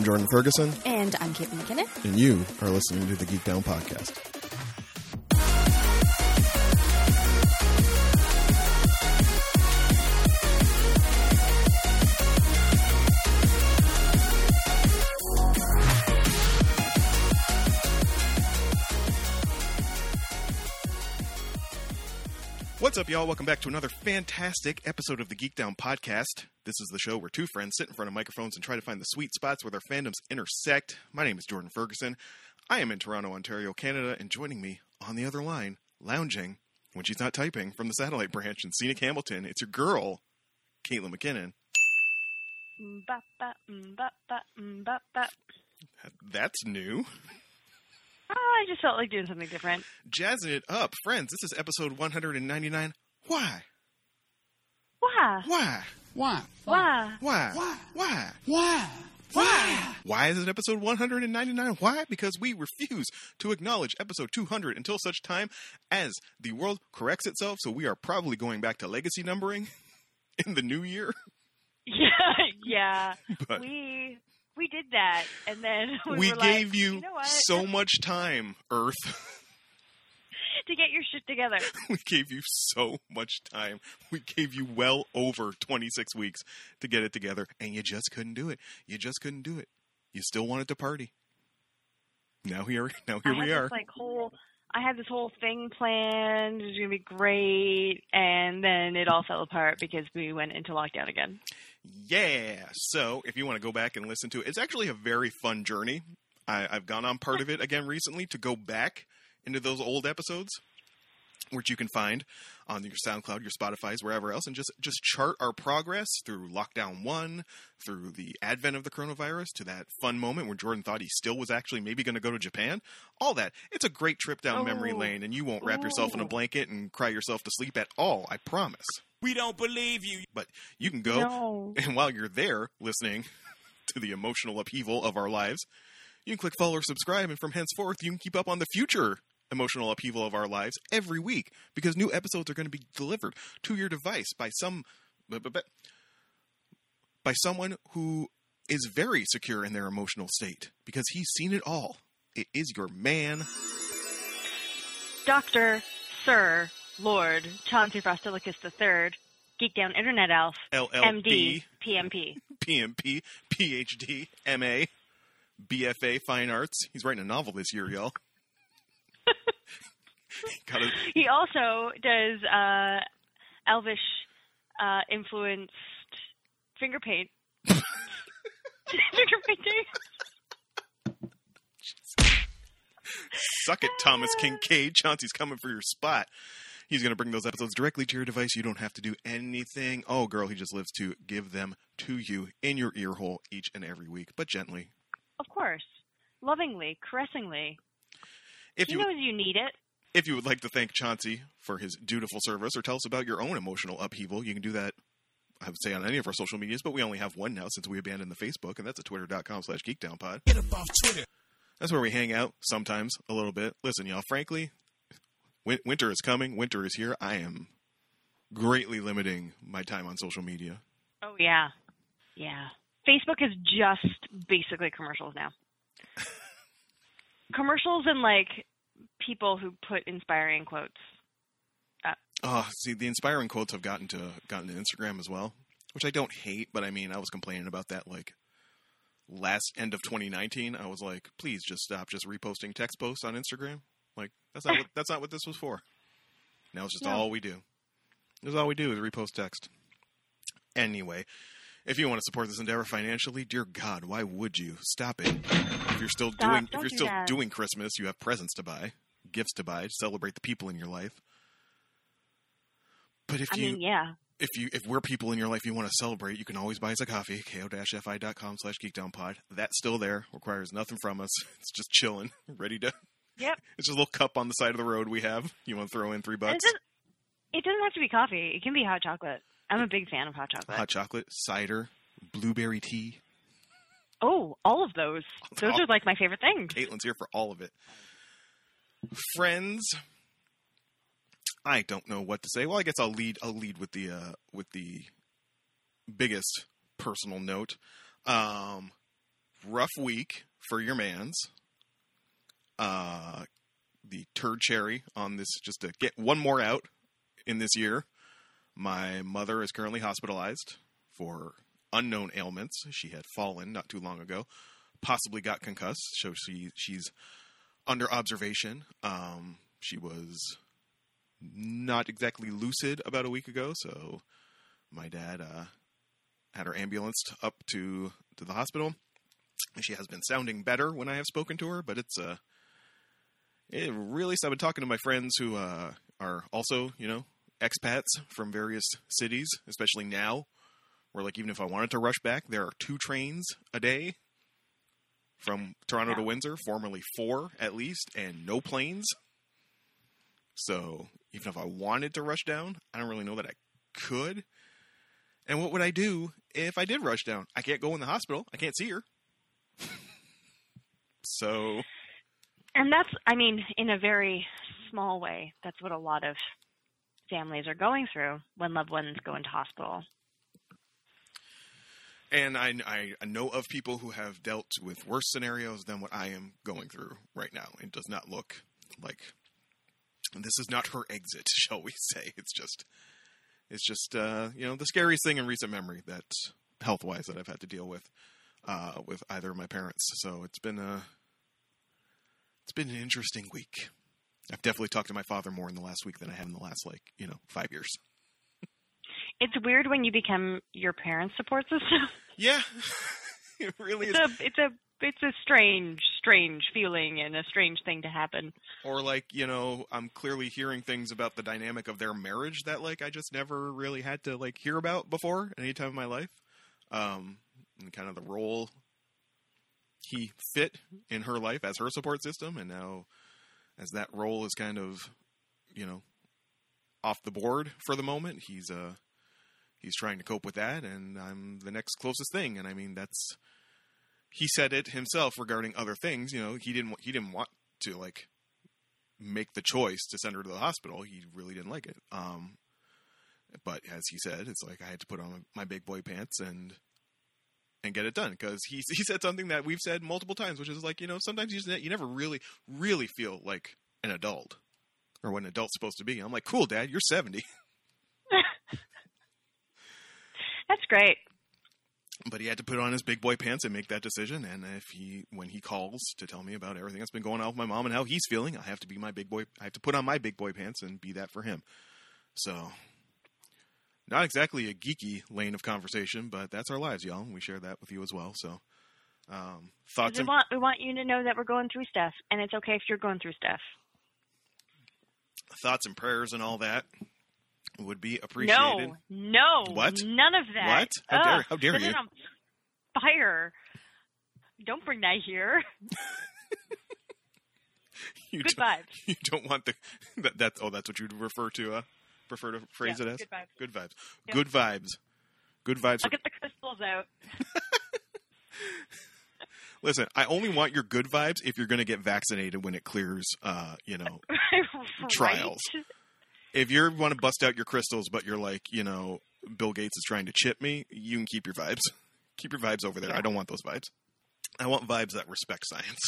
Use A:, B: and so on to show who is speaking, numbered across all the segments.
A: I'm Jordan Ferguson,
B: And I'm Caitlin McKinnon.
A: and you are listening to the Geek Down Podcast. Y'all? Welcome back to another fantastic episode of the Geek Down Podcast. This is the show where two friends sit in front of microphones and try to find the sweet spots where their fandoms intersect. My name is Jordan Ferguson. I am in Toronto, Ontario, Canada, and joining me on the other line, lounging when she's not typing from the satellite branch in scenic Hamilton, it's your girl, Caitlin McKinnon.
C: Mm-ba-ba, mm-ba-ba.
A: Mm, That's new.
C: Oh, I just felt like doing something different.
A: Jazzing it up. Friends, this is episode 199. Why?
C: Why?
A: Why?
D: Why?
C: Why?
A: Why?
D: Why?
A: Why?
D: Why? Why?
A: Why is it episode 199? Why? Because we refuse to acknowledge episode 200 until such time as the world corrects itself. So we are probably going back to legacy numbering in the new year.
C: Yeah, yeah.
A: But
C: We we did that, and then we,
A: we gave
C: like,
A: you,
C: you know
A: so much time, Earth.
C: to get your shit together.
A: we gave you so much time. We gave you well over 26 weeks to get it together, and you just couldn't do it. You just couldn't do it. You still wanted to party. Now here, now here we are.
C: This, like whole, I had this whole thing planned. It was gonna be great, and then it all fell apart because we went into lockdown again.
A: Yeah. So if you want to go back and listen to it, it's actually a very fun journey. I, I've gone on part of it again recently to go back into those old episodes, which you can find on your SoundCloud, your Spotify's, wherever else, and just just chart our progress through lockdown one, through the advent of the coronavirus, to that fun moment where Jordan thought he still was actually maybe going to go to Japan. All that. It's a great trip down memory
C: Oh.
A: lane, and you won't wrap yourself in a
C: oh.
A: blanket and cry yourself to sleep at all. I promise.
D: We don't believe you.
A: But you can go
C: No.
A: and while you're there listening to the emotional upheaval of our lives, you can click follow or subscribe, and from henceforth, you can keep up on the future emotional upheaval of our lives every week because new episodes are going to be delivered to your device by some by someone who is very secure in their emotional state because he's seen it all. It is your man.
C: Doctor, Sir, Lord, Chauncey Frostilicus III, Geek Down Internet Elf,
A: LLB,
C: MD, PMP.
A: PMP, PhD, MA, BFA, Fine Arts. He's writing a novel this year, y'all. A,
C: He also does uh, Elvish uh, influenced finger paint. finger painting.
A: suck it, Thomas Kinkade. Chauncey's coming for your spot. He's going to bring those episodes directly to your device. You don't have to do anything. Oh, girl, he just lives to give them to you in your ear hole each and every week, but gently.
C: Of course. Lovingly, caressingly.
A: If
C: he
A: you
C: knows you need it.
A: if you would like to thank Chauncey for his dutiful service or tell us about your own emotional upheaval, you can do that. I would say on any of our social medias, but we only have one now since we abandoned the Facebook, and that's at twitter.com slash geekdownpod.
D: Get up off Twitter.
A: That's where we hang out sometimes a little bit. Listen, y'all, frankly, win- winter is coming. Winter is here. I am greatly limiting my time on social media.
C: Oh, yeah. Yeah. Facebook is just basically commercials now. commercials and, like, people who put inspiring quotes.
A: Oh, see, the inspiring quotes have gotten to gotten to Instagram as well, which I don't hate, but I mean, I was complaining about that like last end of 2019. I was like, please just stop just reposting text posts on Instagram. Like that's not what that's not what this was for. Now it's just
C: No.
A: all we do. This is all we do is repost text. Anyway, if you want to support this endeavor financially, dear God, why would you stop it? If you're still
C: Stop,
A: doing if you're
C: do
A: still
C: that.
A: doing Christmas, you have presents to buy, gifts to buy, to celebrate the people in your life. But if
C: I
A: you
C: mean, yeah.
A: if you if we're people in your life you want to celebrate, you can always buy us a coffee, ko-fi.com slash geekdownpod. That's still there. Requires nothing from us. It's just chilling, ready to
C: Yep.
A: it's just a little cup on the side of the road we have. You want to throw in three bucks?
C: it, doesn't, it doesn't have to be coffee. It can be hot chocolate. I'm a big fan of hot chocolate.
A: Hot chocolate, cider, blueberry tea.
C: Oh, all of those. Those
A: All-
C: are like my favorite things.
A: Caitlin's here for all of it. Friends, I don't know what to say. Well, I guess I'll lead. I'll lead with the uh, with the biggest personal note. Um, rough week for your man's. Uh, the turd cherry on this, just to get one more out in this year. My mother is currently hospitalized for unknown ailments. She had fallen not too long ago, possibly got concussed, so she she's under observation. Um, she was not exactly lucid about a week ago, so my dad uh, had her ambulanced up to to the hospital. She has been sounding better when I have spoken to her, but it's uh, it really. So I've been talking to my friends who uh, are also, you know, expats from various cities, especially now, where like even if I wanted to rush back, there are two trains a day from Toronto to Windsor, formerly four at least, and no planes. So even if I wanted to rush down, I don't really know that I could. And what would I do if I did rush down? I can't go in the hospital. I can't see her. so
C: And that's, I mean, in a very small way, that's what a lot of families are going through when loved ones go into hospital.
A: And I, I know of people who have dealt with worse scenarios than what I am going through right now. It does not look like this is not her exit, shall we say? It's just, it's just, uh, you know, the scariest thing in recent memory that health wise that I've had to deal with, uh, with either of my parents. So it's been a, it's been an interesting week. I've definitely talked to my father more in the last week than I have in the last, like, you know, five years.
C: It's weird when you become your parents' support system.
A: Yeah, it really is.
C: It's a, it's a, it's a strange, strange feeling and a strange thing to happen.
A: or like you know i'm clearly hearing things about the dynamic of their marriage that like i just never really had to like hear about before any time in my life um and kind of the role he fit in her life as her support system and now as that role is kind of you know off the board for the moment he's uh he's trying to cope with that and i'm the next closest thing and i mean that's he said it himself regarding other things you know he didn't he didn't want to like make the choice to send her to the hospital. He really didn't like it. Um, but as he said, it's like I had to put on my big boy pants and and get it done because he he said something that we've said multiple times, which is like you know sometimes you just, you never really really feel like an adult or what an adult's supposed to be. I'm like, cool, Dad, you're 70,
C: That's great.
A: but he had to put on his big boy pants and make that decision. And if he when he calls to tell me about everything that's been going on with my mom and how he's feeling, I have to be my big boy. I have to put on my big boy pants and be that for him. So, not exactly a geeky lane of conversation, but that's our lives, y'all. We share that with you as well. So, um, thoughts
C: We
A: and
C: want, we want you to know that we're going through stuff, and it's okay if you're going through stuff.
A: thoughts and prayers and all that would be appreciated.
C: No, no,
A: What?
C: None of that.
A: What? How dare- how dare you.
C: On fire. Don't bring that here.
A: You
C: Good
A: don't,
C: vibes.
A: you don't want the that, that's oh that's what you'd refer to uh prefer to phrase
C: Yeah,
A: it as
C: good vibes.
A: good vibes
C: Yep.
A: good vibes good vibes
C: I'll get the crystals out.
A: listen i only want your good vibes if you're going to get vaccinated when it clears uh you know
C: Right?
A: Trials. if you want to bust out your crystals but you're like you know bill gates is trying to chip me you can keep your vibes keep your vibes over there
C: Yeah.
A: i don't want those vibes i want vibes that respect science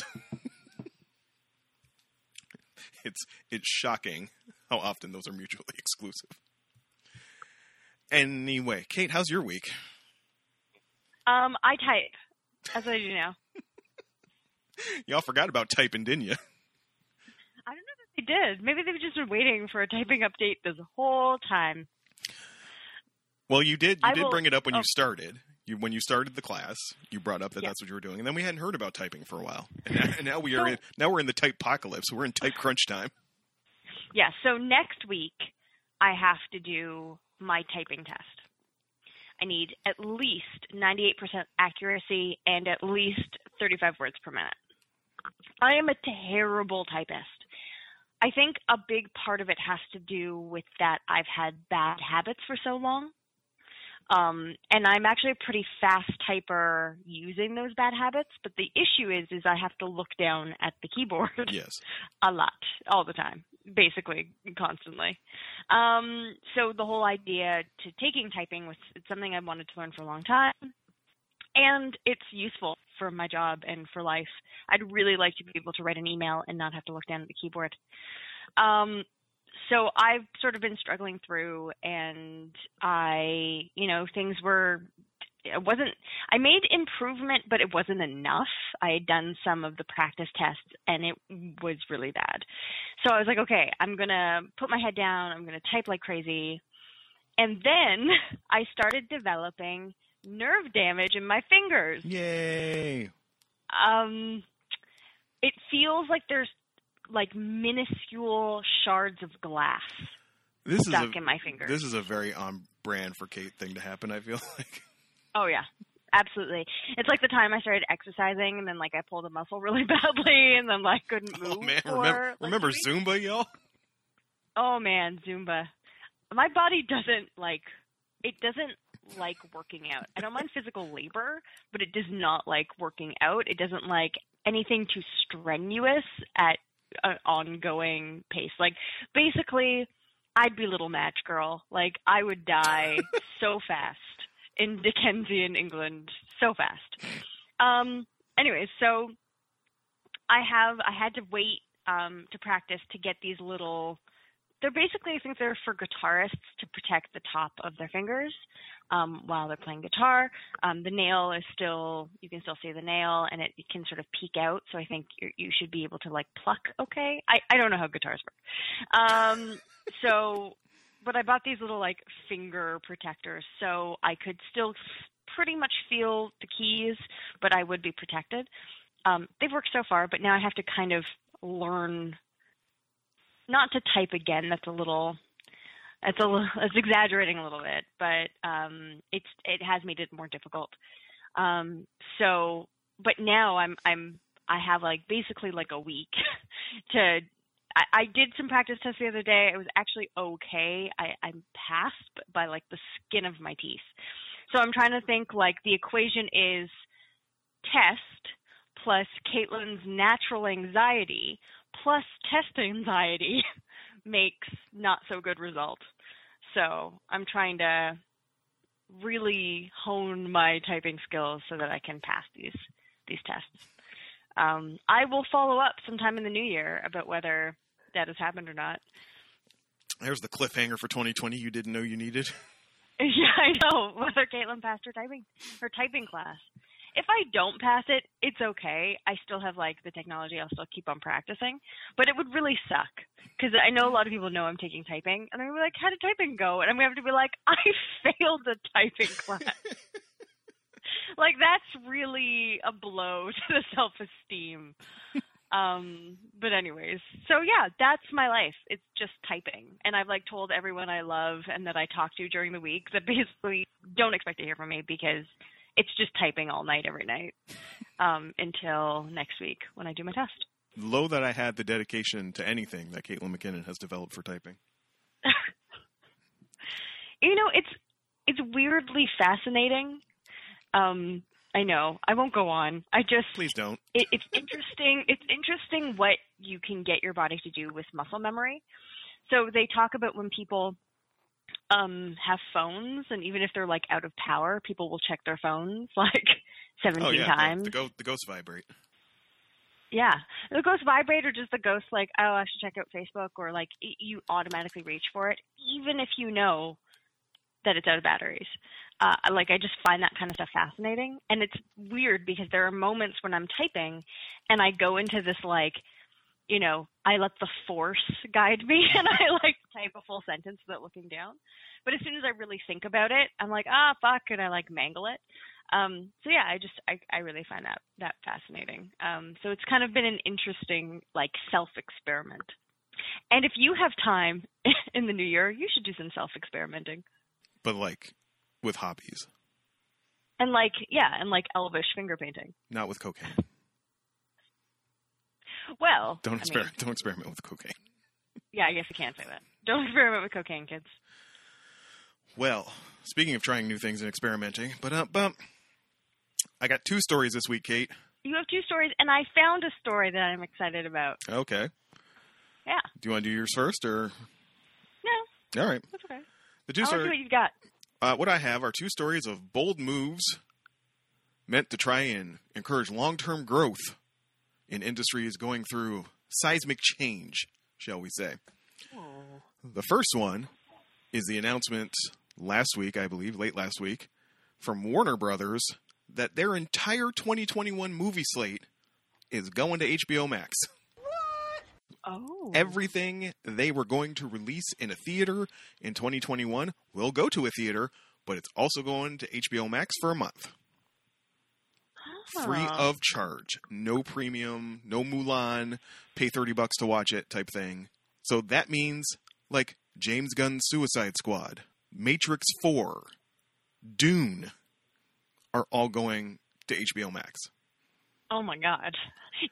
A: it's it's shocking how often those are mutually exclusive anyway kate how's your week
C: Um, I type, as I do now.
A: y'all forgot about typing didn't you
C: I don't know if they did. Maybe they've just been waiting for a typing update this whole time.
A: well you did you
C: I
A: did
C: will-
A: bring it up when
C: oh.
A: you started you when you started the class you brought up that
C: Yeah.
A: that's what you were doing and then we hadn't heard about typing for a while and now, and now we are
C: So-
A: in now we're in the type apocalypse we're in type crunch time
C: Yeah, so next week I have to do my typing test. I need at least 98% accuracy and at least 35 words per minute. I am a terrible typist. I think a big part of it has to do with that I've had bad habits for so long. Um, and I'm actually a pretty fast typer using those bad habits, but the issue is is I have to look down at the keyboard
A: yes
C: a lot, all the time, basically, constantly. Um, so the whole idea to taking typing was something I wanted to learn for a long time, and it's useful for my job and for life. I'd really like to be able to write an email and not have to look down at the keyboard. Um, so I've sort of been struggling through, and I, you know, things were. It wasn't. I made improvement, but it wasn't enough. I had done some of the practice tests, and it was really bad. So I was like, okay, I'm gonna put my head down. I'm gonna type like crazy, and then I started developing nerve damage in my fingers.
A: Yay!
C: Um, it feels like there's like minuscule shards of glass
A: This is
C: stuck
A: a
C: in my fingers.
A: this is a very on brand for Kate thing to happen. I feel like.
C: Oh yeah, absolutely. It's like the time I started exercising and then like I pulled a muscle really badly and then like couldn't oh, move.
A: Oh man,
C: for,
A: remember
C: like,
A: remember. Zumba, y'all?
C: Oh man, Zumba. My body doesn't like it doesn't like working out. I don't mind physical labor, but it does not like working out. It doesn't like anything too strenuous at an ongoing pace. Like basically I'd be little match girl. Like I would die so fast in Dickensian England so fast. Um anyways, so I have I had to wait um to practice to get these little they're basically I think they're for guitarists to protect the top of their fingers um, while they're playing guitar. Um, the nail is still you can still see the nail and it, it can sort of peek out. So I think you you should be able to like pluck okay. I I don't know how guitars work. Um, so but I bought these little like finger protectors so I could still pretty much feel the keys, but I would be protected. Um, they've worked so far, but now I have to kind of learn not to type again. That's a little that's a little that's exaggerating a little bit, but um, it's it has made it more difficult. Um, so, but now I'm I'm I have like basically like a week to. I, I did some practice tests the other day. It was actually okay. I, I'm passed by like the skin of my teeth. So I'm trying to think like the equation is test plus Caitlin's natural anxiety plus test anxiety makes not so good result. So I'm trying to really hone my typing skills so that I can pass these these tests. Um, I will follow up sometime in the new year about whether that has happened or not.
A: There's the cliffhanger for 2020 you didn't know you needed.
C: yeah, I know whether Caitlin passed her typing her typing class. If I don't pass it, it's okay. I still have like the technology. I'll still keep on practicing, but it would really suck because I know a lot of people know I'm taking typing, and they're gonna be like, "How did typing go?" And I'm gonna have to be like, "I failed the typing class." like that's really a blow to the self-esteem. Um, but anyways, so yeah, that's my life. It's just typing, and I've like told everyone I love and that I talk to during the week that basically don't expect to hear from me because it's just typing all night every night um, until next week when I do my test.
A: Low that I had the dedication to anything that Caitlin McKinnon has developed for typing.
C: You know, it's it's weirdly fascinating. Um, I know. I won't go on. I just
A: Please don't.
C: it, it's interesting. It's interesting what you can get your body to do with muscle memory. So they talk about when people um have phones and even if they're like out of power, people will check their phones like 17
A: Oh yeah,
C: times.
A: the, the, ghost, the ghost vibrate.
C: Yeah, the ghost vibrate or just the ghost like, oh, I should check out Facebook or like y- you automatically reach for it, even if you know that it's out of batteries. Uh, like I just find that kind of stuff fascinating, and it's weird because there are moments when I'm typing, and I go into this like, you know, I let the force guide me, and I like type a full sentence without looking down. But as soon as I really think about it, I'm like, ah, fuck, and I like mangle it. Um, so yeah, I just I, I really find that that fascinating. Um, so it's kind of been an interesting like self experiment. And if you have time in the new year, you should do some self experimenting.
A: But like with hobbies,
C: And like yeah, and like elvish finger painting.
A: not with cocaine.
C: Well,
A: Don't
C: I mean,
A: experiment. Don't experiment with cocaine.
C: yeah, I guess I can't say that. Don't experiment with cocaine, kids.
A: Well, speaking of trying new things and experimenting, but uh, but I got two stories this week, Kate.
C: You have two stories, and I found a story that I'm excited about.
A: Okay.
C: Yeah.
A: Do you want to do yours first, or
C: No,
A: all right?
C: that's okay.
A: The two
C: I want to see
A: stories.
C: what you've got.
A: Uh, what I have are two stories of bold moves meant to try and encourage long-term growth in industries going through seismic change, shall we say. The first one is the announcement last week, I believe, late last week, from Warner Brothers that their entire 2021 movie slate is going to HBO Max.
C: Oh.
A: Everything they were going to release in a theater in 2021 will go to a theater, but it's also going to HBO Max for a month. Free of charge. No premium, no Mulan, pay 30 bucks to watch it type thing. So that means like James Gunn's Suicide Squad, Matrix 4, Dune are all going to HBO Max.
C: Oh my god.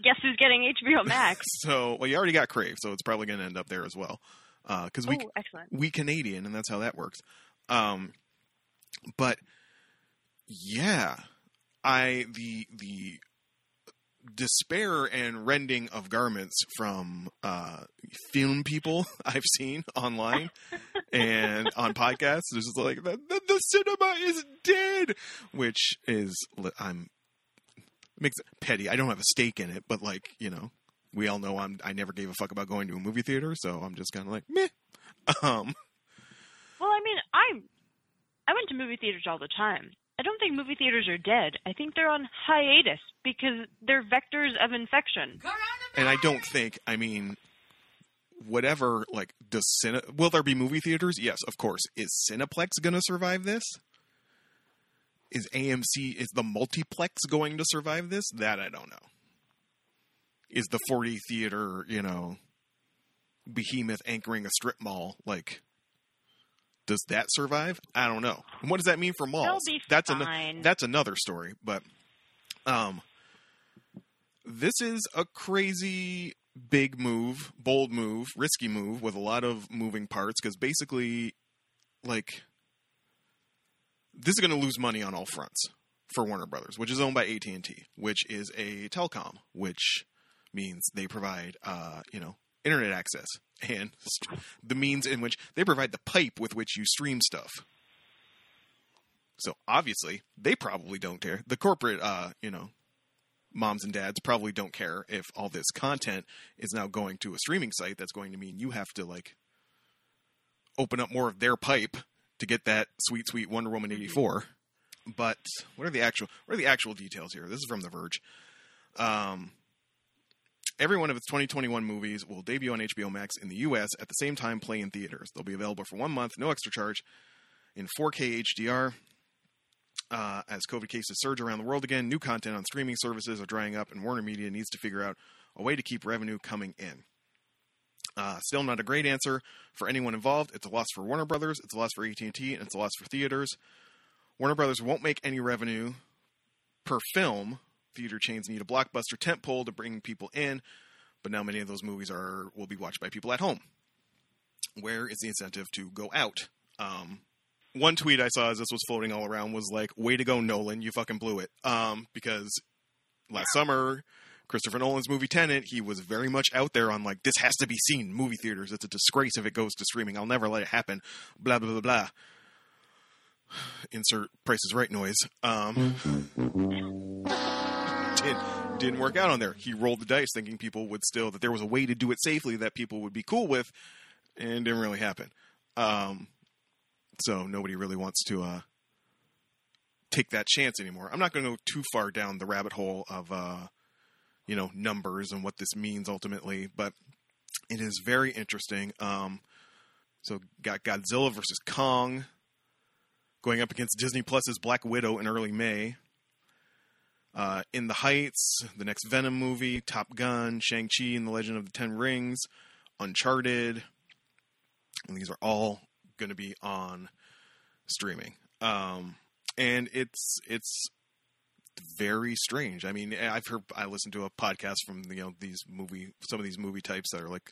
C: Guess who's getting HBO Max?
A: So, well, you already got Crave, so it's probably going to end up there as well. Because we
C: oh, excellent.
A: we Canadian, and that's how that works. Um, but yeah, I the the despair and rending of garments from uh, film people I've seen online and on podcasts. There's just like the, the, the cinema is dead, which is I'm makes it petty. I don't have a stake in it, but like you know, we all know I'm I never gave a fuck about going to a movie theater, so I'm just kind of like meh. Um,
C: Well, I mean, I I went to movie theaters all the time. I don't think movie theaters are dead. I think they're on hiatus because they're vectors of infection.
A: and I don't think. I mean, whatever. Like, does Cine? Will there be movie theaters? Yes, of course. Is Cineplex going to survive this? Is AMC? Is the multiplex going to survive this? That I don't know. Is the 40 theater, you know, behemoth anchoring a strip mall like? Does that survive? I don't know. And what does that mean for malls? that's
C: fine.
A: that's another story. But um, this is a crazy big move, bold move, risky move with a lot of moving parts because basically, like, this is going to lose money on all fronts for Warner Brothers, which is owned by AT and T, which is a telecom, which means they provide, uh, you know, internet access and st- the means in which they provide the pipe with which you stream stuff. So obviously, they probably don't care. The corporate, uh, you know, moms and dads probably don't care if all this content is now going to a streaming site that's going to mean you have to like open up more of their pipe to get that sweet sweet Wonder Woman 84 but what are the actual what are the actual details here this is from the verge um Every one of its 2021 movies will debut on HBO Max in the US at the same time play in theaters. They'll be available for one month, no extra charge, in 4K HDR. Uh, as COVID cases surge around the world again, new content on streaming services are drying up, and Warner Media needs to figure out a way to keep revenue coming in. Uh, still not a great answer for anyone involved. It's a loss for Warner Brothers, it's a loss for AT&T, and it's a loss for theaters. Warner Brothers won't make any revenue per film. Theater chains need a blockbuster tentpole to bring people in, but now many of those movies are will be watched by people at home. Where is the incentive to go out? Um, one tweet I saw as this was floating all around was like, "Way to go, Nolan! You fucking blew it." Um, because last summer, Christopher Nolan's movie Tenet, he was very much out there on like, "This has to be seen movie theaters. It's a disgrace if it goes to streaming. I'll never let it happen." Blah blah blah blah. Insert Price is Right noise. Um, did, didn't work out on there. He rolled the dice thinking people would still that there was a way to do it safely that people would be cool with, and didn't really happen. Um, so nobody really wants to uh, take that chance anymore. I'm not going to go too far down the rabbit hole of uh, you know numbers and what this means ultimately, but it is very interesting. Um, so got Godzilla versus Kong going up against Disney Plus's Black Widow in early May. Uh, in the Heights, the next Venom movie, Top Gun, Shang Chi and the Legend of the Ten Rings, Uncharted. And these are all going to be on streaming, um, and it's it's very strange. I mean, I've heard I listened to a podcast from you know these movie some of these movie types that are like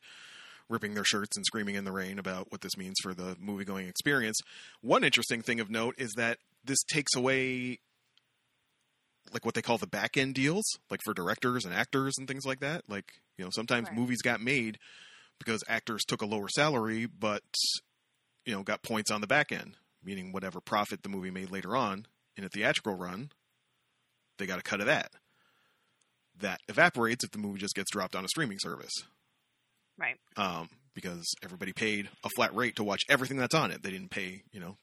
A: ripping their shirts and screaming in the rain about what this means for the movie going experience. One interesting thing of note is that this takes away like what they call the back end deals, like for directors and actors and things like that. Like, you know, sometimes
C: Right.
A: movies got made because actors took a lower salary but you know, got points on the back end, meaning whatever profit the movie made later on in a theatrical run they got a cut of that. That evaporates if the movie just gets dropped on a streaming service.
C: Right.
A: Um, because everybody paid a flat rate to watch everything that's on it. They didn't pay, you know,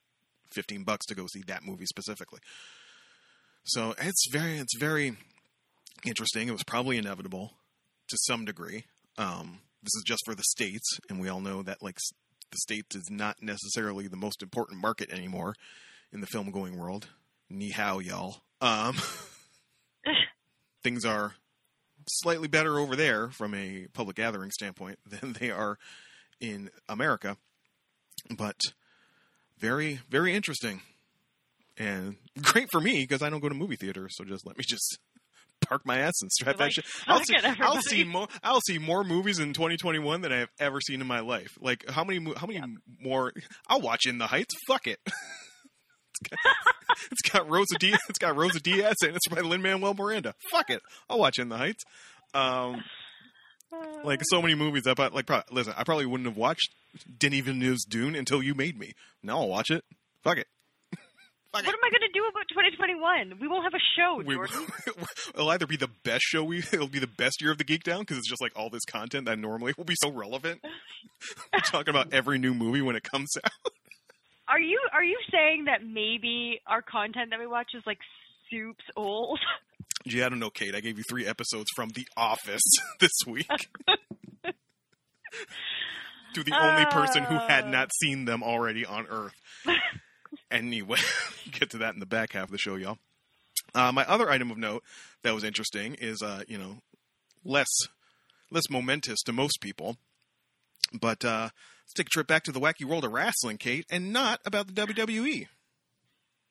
A: 15 bucks to go see that movie specifically. So it's very, it's very interesting. It was probably inevitable to some degree. Um, this is just for the states, and we all know that like the states is not necessarily the most important market anymore in the film going world. Ni hao, y'all. Um, things are slightly better over there from a public gathering standpoint than they are in America, but very, very interesting and great for me because I don't go to movie theaters. So just let me just park my ass and strap
C: Like,
A: that shit. I'll see, I'll see more. I'll see more movies in 2021 than I have ever seen in my life. Like how many? How many more? I'll watch In the Heights. Fuck it. It's got, it's got Rosa Diaz. It's got Rosa Diaz and it's by Lin Manuel Miranda. Fuck it. I'll watch In the Heights. Um, like so many movies I- like, probably, listen, I probably wouldn't have watched Denis Villeneuve's Dune until you made me. Now I'll watch it. Fuck it.
C: what am I going to do about 2021? We won't have a show,
A: We,
C: Jordan.
A: it'll either be the best show we, it'll be the best year of the Geek Down because it's just like all this content that normally will be so relevant. We're talking about every new movie when it comes out.
C: Are you are you saying that maybe our content that we watch is like soups old?
A: Gee, I don't know, Kate. I gave you three episodes from The Office this week. to the only person who had
C: Uh.
A: not seen them already on Earth. anyway, get to that in the back half of the show, y'all. Uh, my other item of note that was interesting is, uh, you know, less less momentous to most people, but uh, let's take a trip back to the wacky world of wrestling, Kate, and not about the WWE.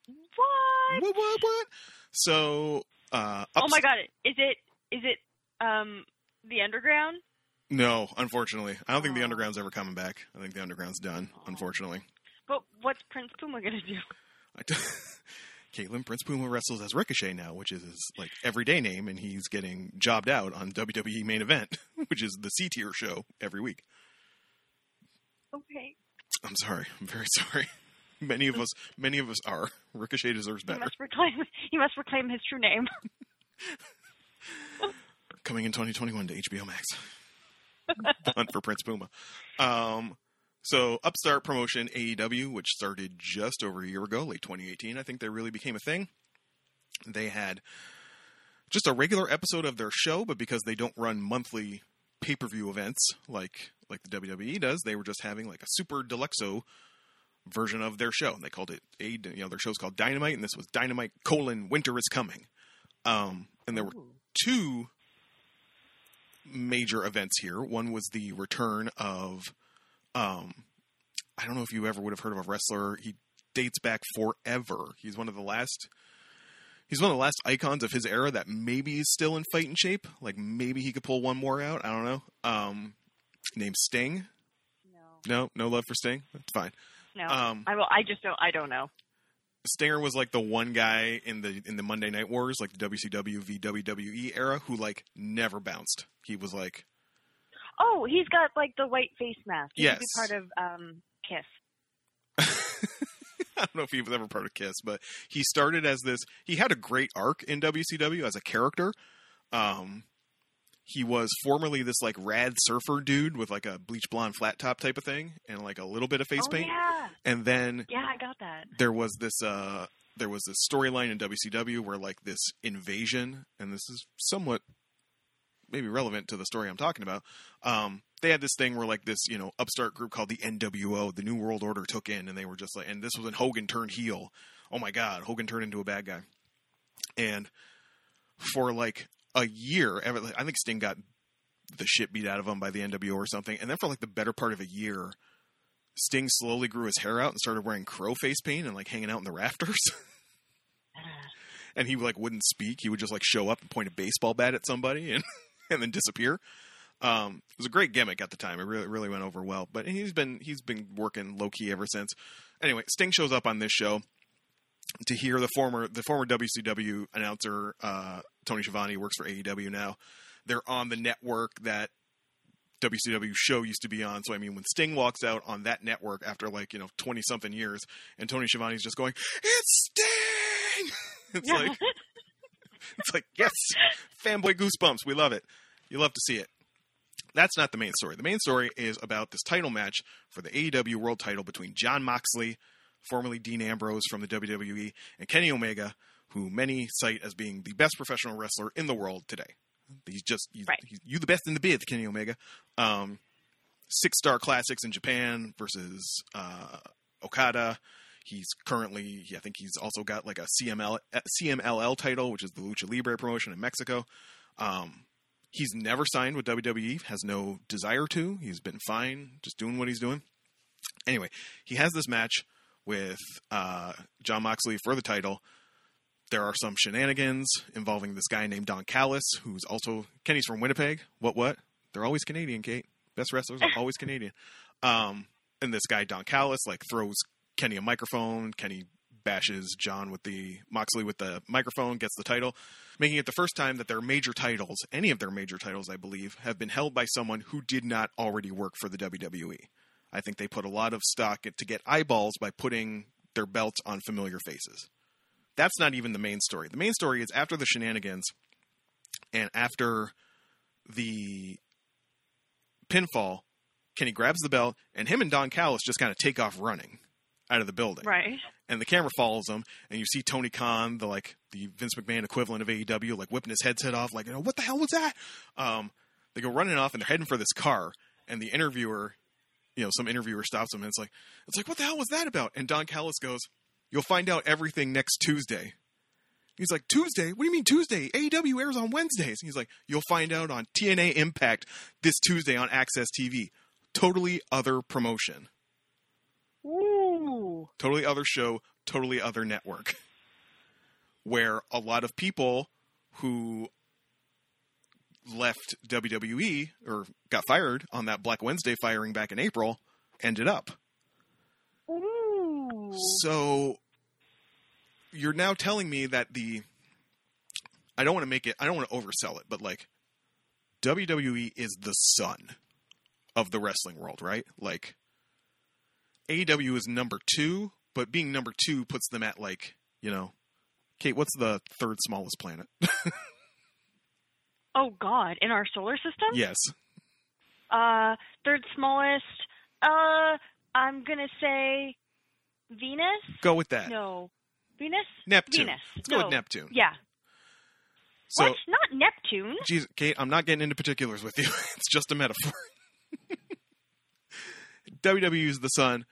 C: what?
A: What? What? What? So, uh,
C: Oh my god! Is it is it um the underground?
A: No, unfortunately, I don't think the underground's ever coming back. I think the underground's done. Unfortunately,
C: But what's Prince Puma gonna do?
A: I Caitlin Prince Puma wrestles as Ricochet now, which is his like everyday name, and he's getting jobbed out on WWE Main Event, which is the C tier show every week.
C: Okay.
A: I'm sorry, I'm very sorry. Many of us, many of us are. Ricochet deserves better.
C: He must reclaim. He must reclaim his true name.
A: Coming in 2021 to HBO Max. Hunt for Prince Puma. Um, so Upstart Promotion AEW, which started just over a year ago, late 2018, I think they really became a thing. They had just a regular episode of their show, but because they don't run monthly pay-per-view events like like the WWE does, they were just having like a super deluxo version of their show. And they called it a you know their show's called Dynamite, and this was Dynamite colon Winter is coming. Um, and there were two major events here. One was the return of, um, I don't know if you ever would have heard of a wrestler. He dates back forever. He's one of the last. He's one of the last icons of his era that maybe is still in fighting shape. Like maybe he could pull one more out. I don't know. Um, named Sting.
C: No.
A: No, no love for Sting. That's fine.
C: No.
A: Um,
C: I will. I just don't. I don't know.
A: Stinger was like the one guy in the in the Monday Night Wars, like the WCW v WWE era, who like never bounced. He was like
C: Oh, he's got like the white face mask. He
A: Yes.
C: part of um Kiss.
A: I don't know if he was ever part of Kiss, but he started as this. He had a great arc in WCW as a character. Um, he was formerly this like rad surfer dude with like a bleach blonde flat top type of thing and like a little bit of face
C: oh
A: paint.
C: yeah,
A: And then
C: yeah, I got that.
A: there was this uh there was this storyline in WCW where like this invasion, and this is somewhat maybe relevant to the story I'm talking about. Um, they had this thing where like this you know upstart group called the NWO, the New World Order, took in, and they were just like, and this was when Hogan turned heel. Oh my God, Hogan turned into a bad guy, and for like a year, I think Sting got the shit beat out of him by the NWO or something, and then for like the better part of a year. Sting slowly grew his hair out and started wearing crow face paint and like hanging out in the rafters. and he like wouldn't speak. He would just like show up and point a baseball bat at somebody and and then disappear. Um, it was a great gimmick at the time. It really really went over well. But he's been he's been working low key ever since. Anyway, Sting shows up on this show to hear the former the former WCW announcer uh, Tony Schiavone works for AEW now. They're on the network that WCW show used to be on. So I mean, when Sting walks out on that network after like you know twenty something years, and Tony Schiavone's just going, "It's Sting!" it's like it's like, yes, fanboy goosebumps. We love it. You love to see it. That's not the main story. The main story is about this title match for the AEW World title between Jon Moxley, formerly Dean Ambrose from the WWE, and Kenny Omega, who many cite as being the best professional wrestler in the world today. He's just he's,
C: Right.
A: he's, you the best in the biz, Kenny Omega. Um, six star classics in Japan versus uh, Okada. He's currently, I think he's also got like a CML, CMLL title, which is the Lucha Libre promotion in Mexico. Um, he's never signed with WWE, has no desire to. He's been fine, just doing what he's doing. Anyway, he has this match with uh, Jon Moxley for the title. There are some shenanigans involving this guy named Don Callis, who's also Kenny's from Winnipeg. What? What? They're always Canadian, Kate. Best wrestlers are always Canadian. Um, and this guy Don Callis like throws Kenny a microphone. Kenny bashes Jon with the Moxley with the microphone, gets the title, making it the first time that their major titles, any of their major titles, I believe, have been held by someone who did not already work for the WWE. I think they put a lot of stock to get eyeballs by putting their belts on familiar faces. That's not even the main story. The main story is after the shenanigans and after the pinfall, Kenny grabs the belt and him and Don Callis just kind of take off running out of the building
C: Right.
A: and the camera follows them, and you see Tony Khan, the like the Vince McMahon equivalent of AEW, like whipping his headset off, like you know what the hell was that? Um, they go running off, and they're heading for this car, and the interviewer, you know, some interviewer stops them, and it's like, it's like what the hell was that about? And Don Callis goes, "You'll find out everything next Tuesday." He's like, Tuesday? What do you mean Tuesday? AEW airs on Wednesdays. He's like, you'll find out on TNA Impact this Tuesday on AXS TV. Totally other promotion Totally other show, totally other network. Where a lot of people who left WWE or got fired on that Black Wednesday firing back in April ended up.
C: Ooh.
A: So you're now telling me that the I don't want to make it I don't want to oversell it, but like WWE is the sun of the wrestling world, right? Like AEW is number 2, but being number 2 puts them at like, you know, Kate, what's the third smallest planet?
C: Oh God, in our solar system?
A: yes.
C: Uh, third smallest. Uh, I'm gonna say Venus.
A: Go with that.
C: No, Venus.
A: Neptune.
C: Venus.
A: Let's go
C: no.
A: with Neptune.
C: Yeah.
A: So
C: what? Not Neptune.
A: Geez, Kate, I'm not getting into particulars with you. it's just a metaphor. WWE is the sun.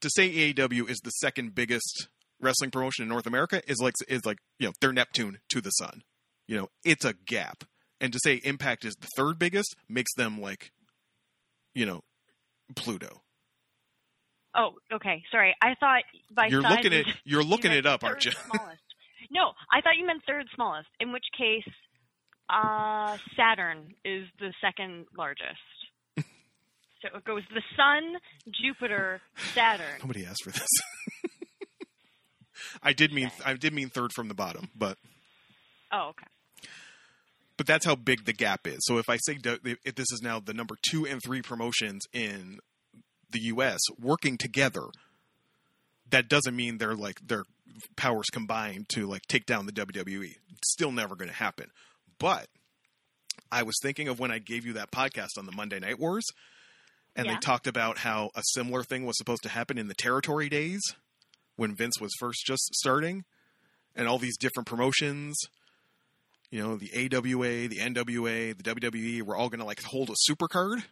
A: To say AEW is the second biggest wrestling promotion in North America is like is like you know they're Neptune to the sun. You know, it's a gap. And to say Impact is the third biggest makes them like, you know, Pluto.
C: Oh, okay. Sorry. I thought by
A: You're looking at
C: you
A: you're looking
C: meant
A: it up, aren't you?
C: smallest. No, I thought you meant third smallest. In which case, uh, Saturn is the second largest. So it goes the Sun, Jupiter, Saturn.
A: Nobody asked for this. I did mean I did mean third from the bottom, but
C: Oh, okay.
A: but that's how big the gap is. So if I say if this is now the number two and three promotions in the U.S. working together, that doesn't mean they're like their powers combined to like take down the WWE. It's still never going to happen. But I was thinking of when I gave you that podcast on the Monday Night Wars, and
C: Yeah.
A: they talked about how a similar thing was supposed to happen in the territory days when Vince was first just starting, and all these different promotions you know, the AWA, the NWA, the WWE were all going to like hold a super card,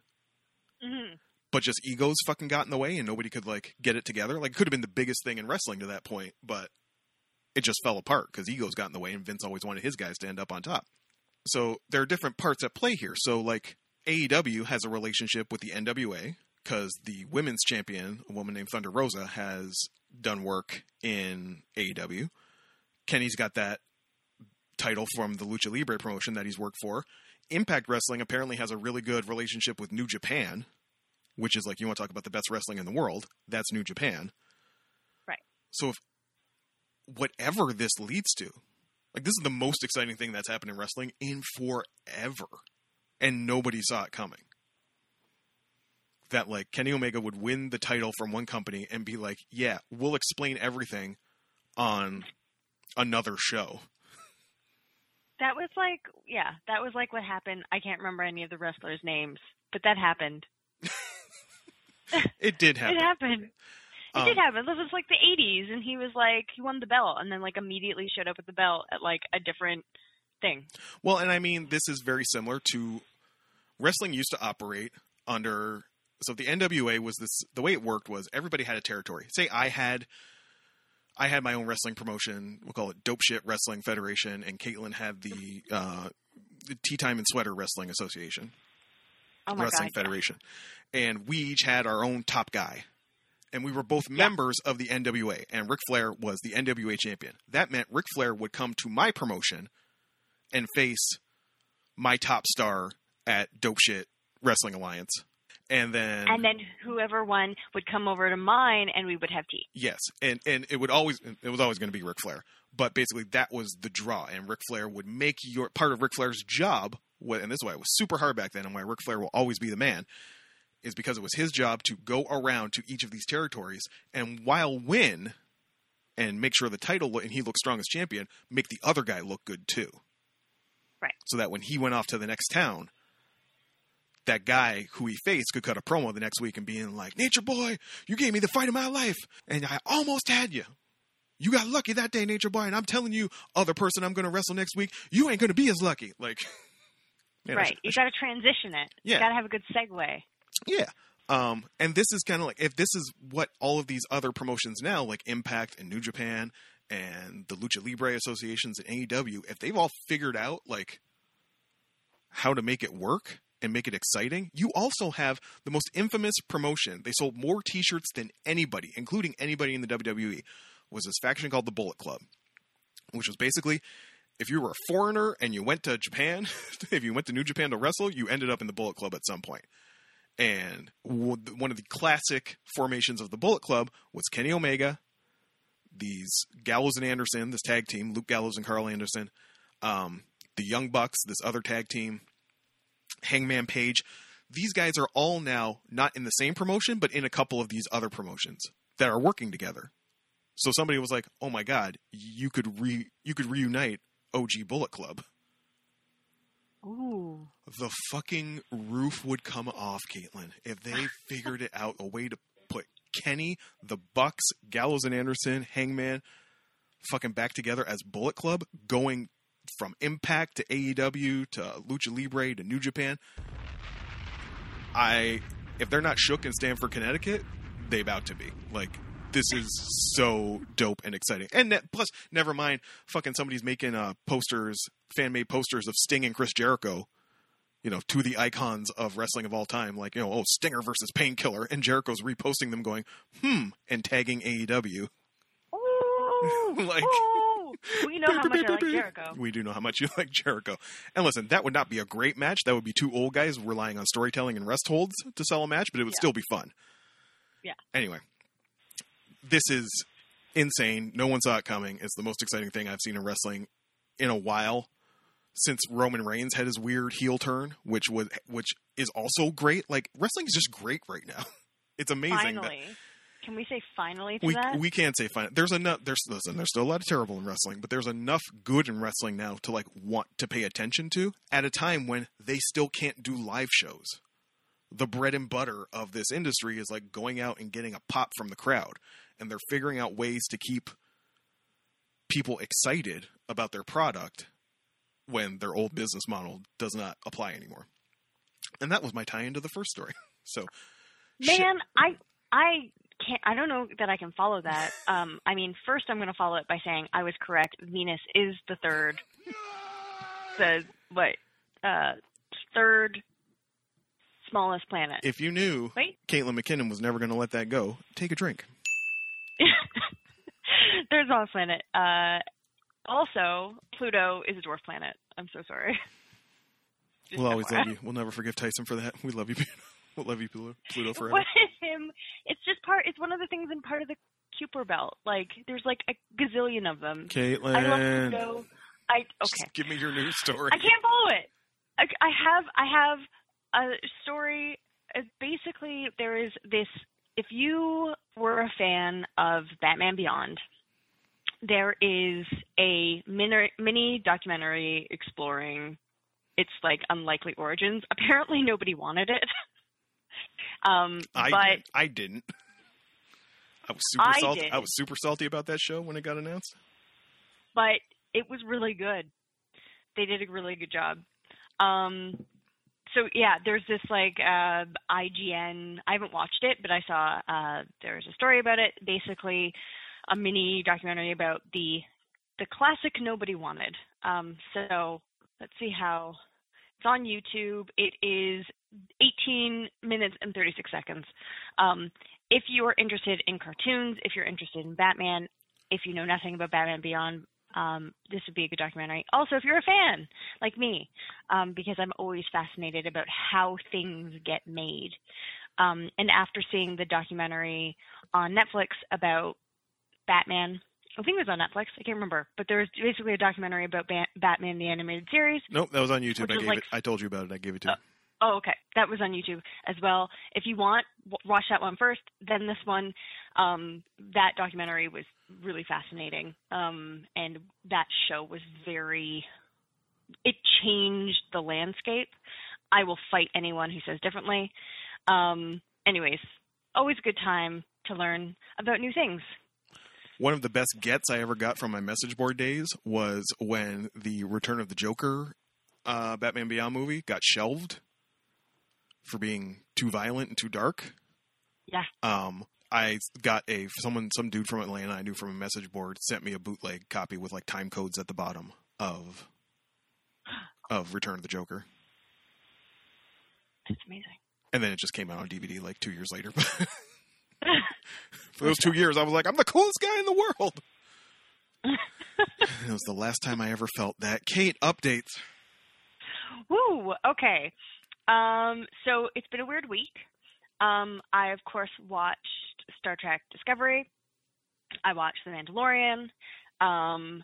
C: hmm
A: but just egos fucking got in the way and nobody could like get it together. Like it could have been the biggest thing in wrestling to that point, but it just fell apart because egos got in the way and Vince always wanted his guys to end up on top. So there are different parts at play here. So like AEW has a relationship with the NWA because the women's champion, a woman named Thunder Rosa, has done work in AEW. Kenny's got that title from the Lucha Libre promotion that he's worked for. Impact Wrestling apparently has a really good relationship with New Japan, which is like you want to talk about the best wrestling in the world. That's New Japan.
C: Right.
A: So if whatever this leads to, like this is the most exciting thing that's happened in wrestling in forever, and nobody saw it coming. That like Kenny Omega would win the title from one company and be like, "Yeah, we'll explain everything on another show."
C: That was like, yeah, that was like what happened. I can't remember any of the wrestlers' names, but that happened.
A: It did happen.
C: It happened. It
A: Um,
C: did happen. This was like the 80s, and he was like, he won the belt, and then like immediately showed up with the belt at like a different thing.
A: Well, and I mean, this is very similar to wrestling used to operate under. So the NWA was this. The way it worked was everybody had a territory. Say I had, I had my own wrestling promotion. We'll call it Dope Shit Wrestling Federation, and Caitlin had the, uh, the Tea Time and Sweater Wrestling Association,
C: Oh my
A: Wrestling
C: god.
A: Federation, and we each had our own top guy. And we were both members of the NWA, and Ric Flair was the NWA champion. That meant Ric Flair would come to my promotion and face my top star at Dope Shit Wrestling Alliance. And then,
C: And then whoever won would come over to mine, and we would have tea.
A: yes, and and it would always it was always going to be Ric Flair. But basically, that was the draw, and Ric Flair would make your part of Ric Flair's job. And this is why it was super hard back then, and why Ric Flair will always be the man, is because it was his job to go around to each of these territories and while win and make sure the title and he looks strong as champion, make the other guy look good too.
C: Right.
A: So that when he went off to the next town, that guy who he faced could cut a promo the next week and being like, Nature Boy, you gave me the fight of my life, and I almost had you. You got lucky that day, Nature Boy, and I'm telling you, other person I'm going to wrestle next week, you ain't going to be as lucky. Like, man,
C: right.
A: should-
C: You got to transition it.
A: Yeah.
C: You got to have a good segue.
A: yeah. Um, and this is kind of like if this is what all of these other promotions now, like Impact and New Japan and the Lucha Libre associations and AEW, if they've all figured out like how to make it work and make it exciting, you also have the most infamous promotion. They sold more T-shirts than anybody, including anybody in the WWE. Was this faction called the Bullet Club, which was basically if you were a foreigner and you went to Japan, if you went to New Japan to wrestle, you ended up in the Bullet Club at some point. And one of the classic formations of the Bullet Club was Kenny Omega, these Gallows and Anderson, this tag team, Luke Gallows and Karl Anderson, um, the Young Bucks, this other tag team, Hangman Page. These guys are all now not in the same promotion, but in a couple of these other promotions that are working together. So somebody was like, "Oh my God, you could re you could reunite OG Bullet Club."
C: Ooh.
A: the fucking roof would come off, Caitlin, if they figured it out a way to Kenny, the Bucks, Gallows and Anderson, Hangman, fucking back together as Bullet Club, going from Impact to AEW to Lucha Libre to New Japan. I, if they're not shook in Stamford Connecticut, they about to be. Like, this is so dope and exciting. And ne- plus, never mind, fucking somebody's making uh, posters, fan made posters of Sting and Chris Jericho you know, to the icons of wrestling of all time, like, you know, oh, Stinger versus Painkiller, and Jericho's reposting them going, hmm, and tagging AEW.
C: Ooh.
A: Like-
C: Ooh. We know how much I like Jericho.
A: We do know how much you like Jericho. And listen, that would not be a great match. That would be two old guys relying on storytelling and rest holds to sell a match, but it would
C: Yeah.
A: still be fun.
C: Yeah.
A: Anyway, this is insane. No one saw it coming. It's the most exciting thing I've seen in wrestling in a while since Roman Reigns had his weird heel turn, which was which is also great. Like wrestling is just great right now. It's amazing. that-
C: Finally. Can we say finally to
A: we
C: that?
A: we can't say fine. There's enough. There's listen. There's still a lot of terrible in wrestling, but there's enough good in wrestling now to like want to pay attention to at a time when they still can't do live shows. The bread and butter of this industry is like going out and getting a pop from the crowd, and they're figuring out ways to keep people excited about their product when their old business model does not apply anymore. And that was my tie into the first story. So, shit.
C: Man, I I can't. I don't know that I can follow that. Um, I mean, first I'm going to follow it by saying I was correct. Venus is the third, the what, uh, third smallest planet.
A: if you knew
C: Wait,
A: Caitlin McKinnon was never going to let that go, take a drink.
C: third smallest planet. Uh, also, Pluto is a dwarf planet. I'm so sorry. Just
A: We'll always love you. We'll never forgive Tyson for that. We love you. We'll love you, Pluto, Pluto forever.
C: What him? It's just part. It's one of the things in part of the Kuiper belt. Like there's like a gazillion of them.
A: Caitlin,
C: I love Pluto. I
A: just
C: okay.
A: give me your news story.
C: I can't follow it. I, I have I have a story. Basically, there is this. If you were a fan of Batman Beyond, there is a mini, mini documentary exploring its like unlikely origins. Apparently, nobody wanted it. um,
A: I
C: but
A: did. I didn't. I was super
C: I
A: salty.
C: did.
A: I was super salty about that show when it got announced.
C: but it was really good. They did a really good job. Um, so yeah, there's this like uh, IGN. I haven't watched it, but I saw uh, there's a story about it. Basically, a mini documentary about the the classic nobody wanted. Um, so let's see how it's on YouTube. It is 18 minutes and 36 seconds. Um, if you are interested in cartoons, if you're interested in Batman, if you know nothing about Batman Beyond, um, this would be a good documentary. Also, if you're a fan like me, um, because I'm always fascinated about how things get made. Um, and after seeing the documentary on Netflix about Batman, I think it was on Netflix. I can't remember, but there was basically a documentary about ba- Batman the animated series.
A: Nope, that was on YouTube. I gave
C: like-
A: it. I told you about it. I gave it to you.
C: Oh, okay. That was on YouTube as well. If you want, watch that one first, then this one. Um, that documentary was really fascinating, um, and that show was very. It changed the landscape. I will fight anyone who says differently. Um, anyways, always a good time to learn about new things.
A: One of the best gets I ever got from my message board days was when the Return of the Joker uh, Batman Beyond movie got shelved for being too violent and too dark.
C: Yeah.
A: Um, I got a someone, some dude from Atlanta I knew from a message board sent me a bootleg copy with like time codes at the bottom of of Return of the Joker,
C: It's amazing.
A: and then it just came out on DVD like two years later. For those two years, I was like, I'm the coolest guy in the world. it was the last time I ever felt that. Kate, updates.
C: Woo. Okay. Um, so it's been a weird week. Um, I of course watched Star Trek Discovery. I watched The Mandalorian. Um,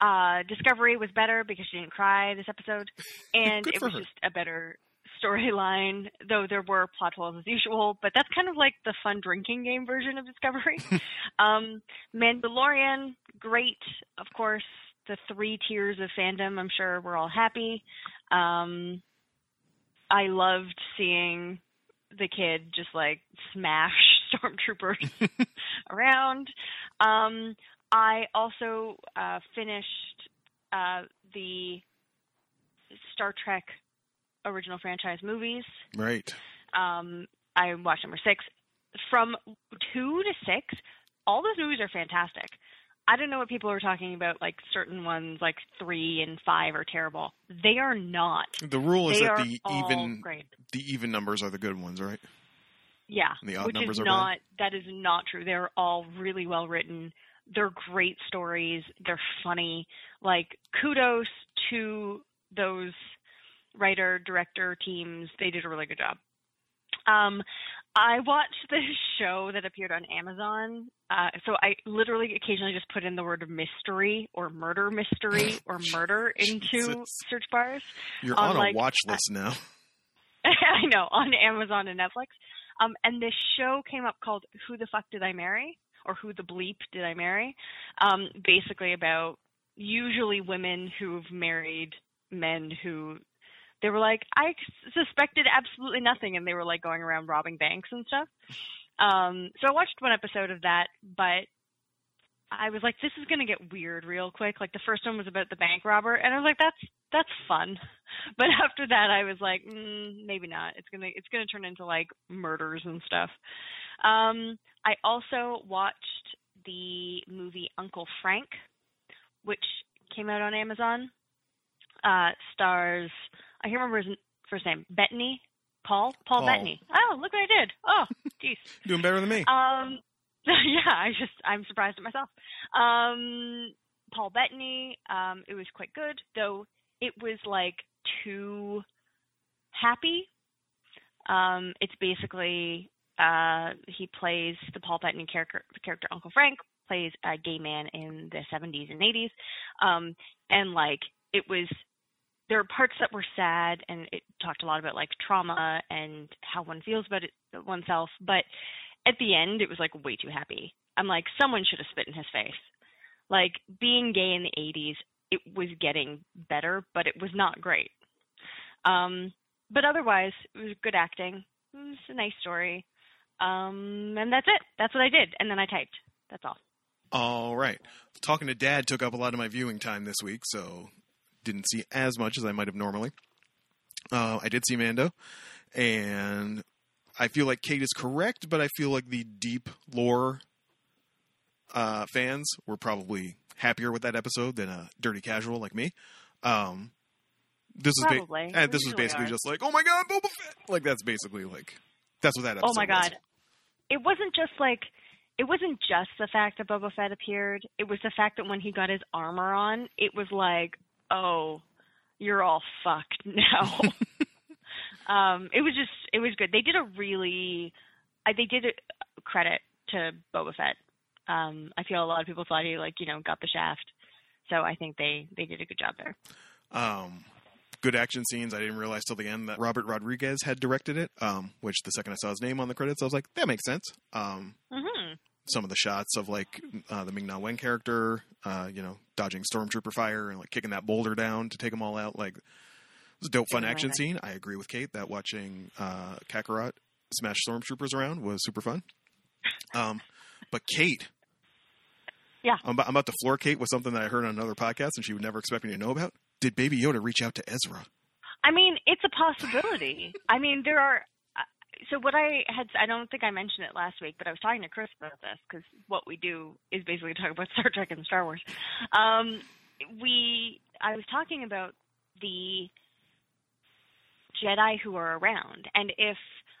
C: uh, Discovery was better because she didn't cry this episode, and it was
A: her.
C: just a better storyline. Though there were plot holes as usual, but that's kind of like the fun drinking game version of Discovery. um, Mandalorian, great, of course. The three tiers of fandom. I'm sure we're all happy. Um, I loved seeing the kid just like smash stormtroopers around. Um, I also uh, finished uh, the Star Trek original franchise movies.
A: Right.
C: Um, I watched number six. From two to six, all those movies are fantastic. I don't know what people are talking about, like certain ones, like three and five are terrible. They are not.
A: The rule is
C: they
A: that the even
C: great.
A: the even numbers are the good ones, right?
C: Yeah,
A: And the odd
C: which
A: numbers
C: is
A: are bad?
C: not. That is not true. They're all really well written. They're great stories. They're funny. Like kudos to those writer director teams. They did a really good job. Um, I watched this show that appeared on Amazon. Uh, so I literally occasionally just put in the word mystery or murder mystery or murder into search bars.
A: You're
C: On,
A: on a
C: like,
A: watch list now.
C: I know on Amazon and Netflix. Um, and this show came up called "Who the Fuck Did I Marry?" or "Who the Bleep Did I Marry?" Um, basically about usually women who've married men who they were like, I suspected absolutely nothing, and they were like going around robbing banks and stuff. Um, so I watched one episode of that, but I was like, this is gonna get weird real quick. Like the first one was about the bank robber, and I was like, that's that's fun. But after that, I was like, mm, maybe not. It's gonna it's gonna turn into like murders and stuff. Um, I also watched the movie Uncle Frank, which came out on Amazon. Uh, stars I can't remember his first name. Bettany, Paul, Paul,
A: Paul.
C: Bettany. Oh, look what I did. Oh, jeez.
A: Doing better than me.
C: Um, yeah, I just I'm surprised at myself. Um, Paul Bettany. Um, it was quite good, though it was like too happy. Um, it's basically uh, he plays the Paul Bettany character, character Uncle Frank plays a gay man in the 70s and 80s, um, and like it was. There were parts that were sad, and it talked a lot about like trauma and how one feels about it oneself. But at the end, it was like way too happy. I'm like, someone should have spit in his face. Like being gay in the 80s, it was getting better, but it was not great. Um, but otherwise, it was good acting. It was a nice story. Um, and that's it. That's what I did. And then I typed. That's all.
A: All right. Talking to Dad took up a lot of my viewing time this week, so didn't see as much as I might have normally. Uh, I did see Mando, and I feel like Kate is correct, but I feel like the deep lore uh, fans were probably happier with that episode than a dirty casual like me. Um, this is ba- and this was basically
C: are.
A: just like, oh my god, Boba Fett! Like that's basically like that's what that episode.
C: Oh my
A: was.
C: god. It wasn't just like it wasn't just the fact that Boba Fett appeared. It was the fact that when he got his armor on, it was like, "Oh, you're all fucked now." um it was just it was good. They did a really I they did a credit to Boba Fett. Um I feel a lot of people thought he like, you know, got the shaft. So I think they they did a good job there.
A: Um, good action scenes. I didn't realize till the end that Robert Rodriguez had directed it. Um, which the second I saw his name on the credits, I was like, that makes sense. Um,
C: Mhm.
A: Some of the shots of like uh, the Ming Na Wen character, uh, you know, dodging stormtrooper fire and like kicking that boulder down to take them all out. Like, it was a dope, fun action scene. I agree with Kate that watching uh, Kakarot smash stormtroopers around was super fun. Um, but Kate.
C: Yeah.
A: I'm, about- I'm about to floor Kate with something that I heard on another podcast and she would never expect me to know about. Did Baby Yoda reach out to Ezra?
C: I mean, it's a possibility. I mean, there are. So what I had, I don't think I mentioned it last week, but I was talking to Chris about this because what we do is basically talk about Star Trek and Star Wars. Um, we, I was talking about the Jedi who are around, and if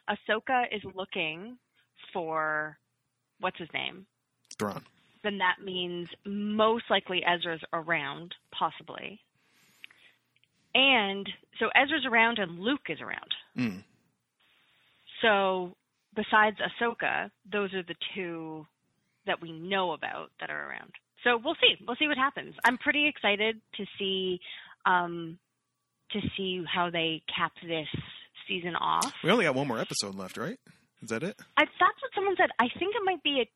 C: Ahsoka is looking for what's his name,
A: Thrawn.
C: then that means most likely Ezra's around, possibly. And so Ezra's around and Luke is around.
A: Mm.
C: So besides Ahsoka, those are the two that we know about that are around. So we'll see. We'll see what happens. I'm pretty excited to see um to see how they cap this season off.
A: We only got one more episode left, right? Is that it?
C: I, that's what someone said. I think it might be a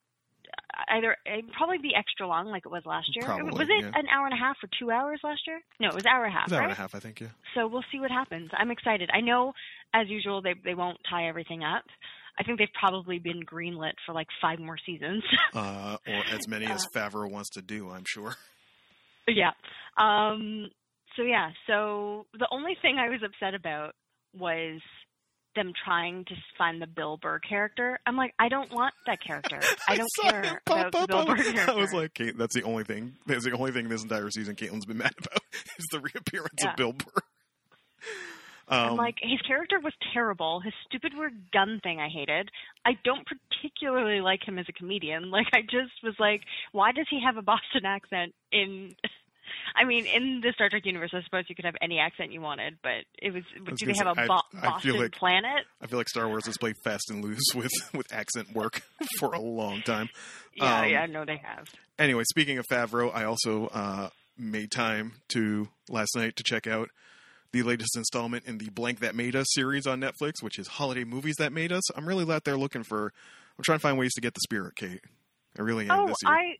C: either it'd probably be extra long like it was last year.
A: Probably,
C: was it
A: yeah.
C: an hour and a half or two hours last year? No, it was an hour and a half.
A: An hour
C: right?
A: and a half, I think, yeah.
C: So we'll see what happens. I'm excited. I know, as usual, they they won't tie everything up. I think they've probably been greenlit for like five more seasons.
A: Uh, or as many as Favreau wants to do, I'm sure.
C: yeah. Um. So yeah. So the only thing I was upset about was them trying to find the Bill Burr character. I'm like, I don't want that character. I don't
A: saw
C: care about
A: up.
C: Bill
A: I
C: Burr
A: was,
C: character.
A: I was like, Kate, that's the only thing. That's the only thing this entire season Caitlin's been mad about is the reappearance
C: Yeah.
A: of Bill Burr. Um,
C: I'm like, his character was terrible. His stupid weird gun thing I hated. I don't particularly like him as a comedian. Like, I just was like, why does he have a Boston accent in. I mean, in the Star Trek universe, I suppose you could have any accent you wanted, but it was.
A: was
C: Do they have a
A: say, I-
C: Bo-
A: I feel
C: Boston
A: like-
C: planet?
A: I feel like Star Wars has played fast and loose with with accent work for a long time.
C: Yeah,
A: um,
C: yeah, no, they have.
A: Anyway, speaking of Favreau, I also uh, made time to last night to check out the latest installment in the Blank That Made Us series on Netflix, which is Holiday Movies That Made Us. I'm really out there looking for. I'm trying to find ways to get the spirit, Kate. I really am
C: Oh. I,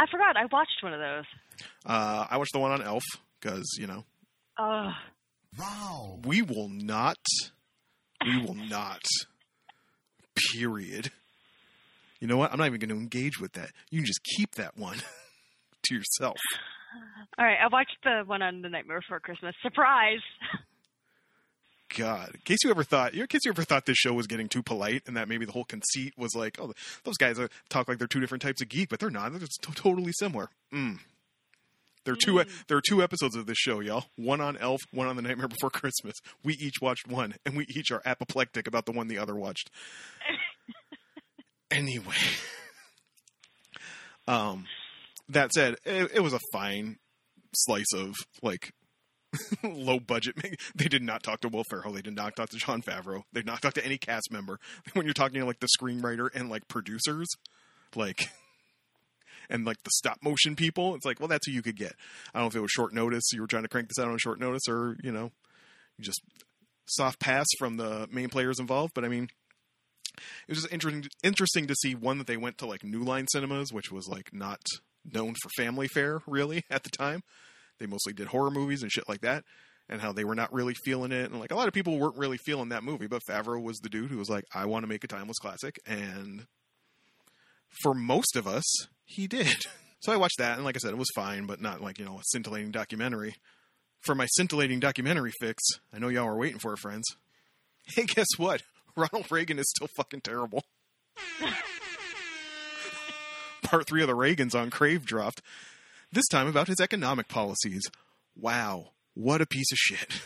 C: I forgot. I watched one of those.
A: Uh, I watched the one on Elf because you know
C: Oh,
D: Wow.
A: we will not, we will not. Period. You know what? I'm not even going to engage with that. You can just keep that one to yourself.
C: all right. I watched the one on the Nightmare Before Christmas. Surprise!
A: God, in case you ever thought, in case you ever thought this show was getting too polite, and that maybe the whole conceit was like, oh, those guys uh, talk like they're two different types of geek, but they're not. They're just totally similar. Mm. There are two.
C: Mm.
A: There are two episodes of this show, y'all. One on Elf, one on The Nightmare Before Christmas. We each watched one, and we each are apoplectic about the one the other watched. anyway, um, that said, it, it was a fine slice of like low budget. They did not talk to Will Ferrell. They did not talk to Jon Favreau. They did not talk to any cast member. When you're talking to like the screenwriter and like producers, like and like the stop motion people, it's like, well, that's who you could get. I don't know if it was short notice. You were trying to crank this out on short notice, or you know, just soft pass from the main players involved. But I mean, it was just interesting interesting to see one that they went to like New Line Cinemas, which was like not known for family fare really at the time. They mostly did horror movies and shit like that, and how they were not really feeling it, and like a lot of people weren't really feeling that movie. But Favreau was the dude who was like, "I want to make a timeless classic," and for most of us, he did. So I watched that, and like I said, it was fine, but not like you know a scintillating documentary. For my scintillating documentary fix, I know y'all were waiting for it, friends. Hey, guess what? Ronald Reagan is still fucking terrible. Part three of the Reagans on Crave dropped. This time about his economic policies. Wow, what a piece of shit.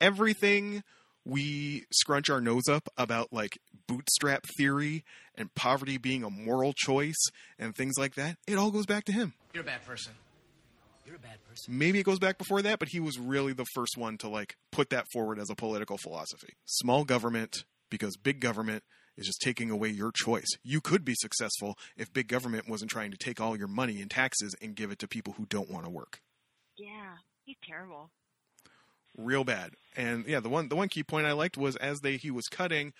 A: Everything we scrunch our nose up about, like bootstrap theory and poverty being a moral choice and things like that, it all goes back to him.
B: You're a bad person. You're a bad person.
A: Maybe it goes back before that, but he was really the first one to like put that forward as a political philosophy. Small government because big government is just taking away your choice. You could be successful if big government wasn't trying to take all your money in taxes and give it to people who don't want to work.
C: Yeah, he's terrible.
A: Real bad. And yeah, the one the one key point I liked was as they he was cutting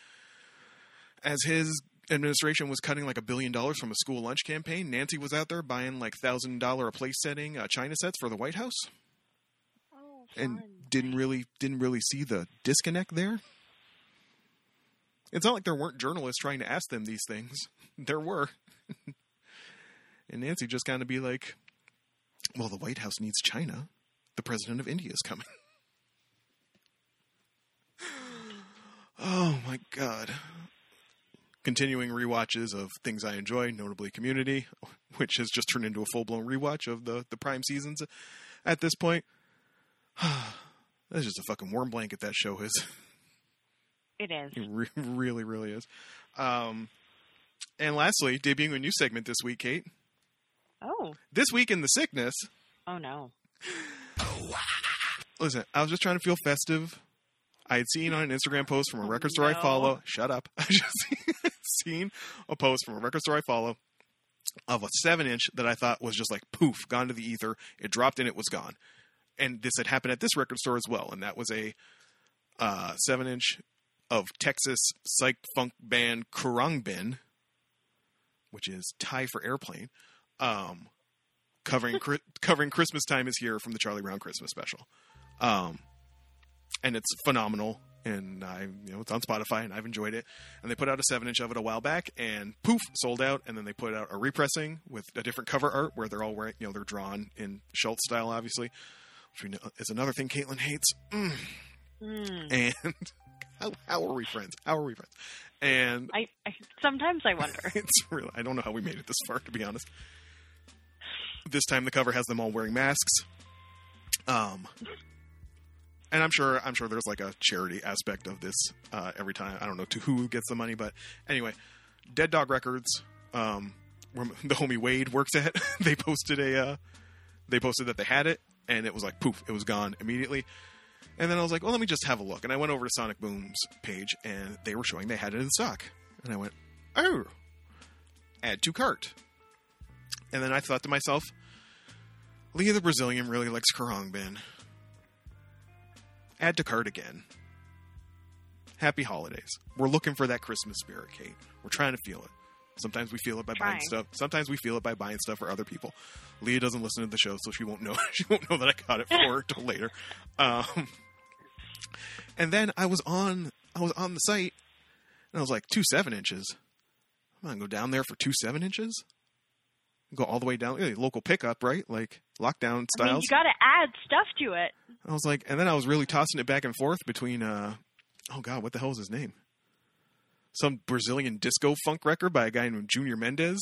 A: as his administration was cutting like a billion dollars from a school lunch campaign, Nancy was out there buying like thousand dollar a place setting uh, China sets for the White House.
C: Oh,
A: and didn't really didn't really see the disconnect there. It's not like there weren't journalists trying to ask them these things. There were. and Nancy just kind of be like, "Well, the White House needs China. The president of India is coming." oh my god. Continuing rewatches of things I enjoy, notably Community, which has just turned into a full-blown rewatch of the the prime seasons at this point. That's just a fucking warm blanket that show is.
C: It is.
A: It re- really, really is. Um, and lastly, debuting a new segment this week, Kate.
C: Oh,
A: This week in the sickness.
C: oh no.
A: Listen, I was just trying to feel festive. I had seen on an Instagram post from a record store I follow. Shut up. I just seen a post from a record store I follow of a seven inch that I thought was just like poof, gone to the ether. It dropped and it was gone. And this had happened at this record store as well. And that was a uh, seven inch of Texas psych funk band Khruangbin, which is Thai for airplane, um, covering covering Christmas time is here from the Charlie Brown Christmas special, um, and it's phenomenal. And I, you know, it's on Spotify, and I've enjoyed it. And they put out a seven inch of it a while back, and poof, sold out. And then they put out a repressing with a different cover art where they're all wearing, you know, they're drawn in Schulz style, obviously, which we know is another thing Caitlin hates. Mm.
C: Hmm.
A: And how, how are we friends? How are we friends? And
C: I, I sometimes I wonder.
A: it's really I don't know how we made it this far to be honest. This time the cover has them all wearing masks. Um and I'm sure I'm sure there's like a charity aspect of this uh, every time. I don't know to who gets the money, but anyway, Dead Dog Records, um, where the homie Wade works at, they posted a uh, they posted that they had it, and it was like poof, it was gone immediately. And then I was like, well, let me just have a look. And I went over to Sonic Boom's page, and they were showing they had it in stock. And I went, oh, add to cart. And then I thought to myself, Leah the Brazilian really likes Khruangbin. Add to cart again. Happy holidays. We're looking for that Christmas spirit, Kate. We're trying to feel it. Sometimes we feel it by buying stuff. Sometimes we feel it by buying stuff for other people. Leah doesn't listen to the show, so she won't know. She won't know that I got it for her till later. Um, and then I was on. I was on the site, and I was like, two seven inches. I'm gonna go down there for two seven inches. Go all the way down. Local pickup, right? Like lockdown styles.
C: I mean, you got to add stuff to it.
A: I was like, and then I was really tossing it back and forth between, uh, oh god, what the hell is his name? Some Brazilian disco funk record by a guy named Junior Mendes,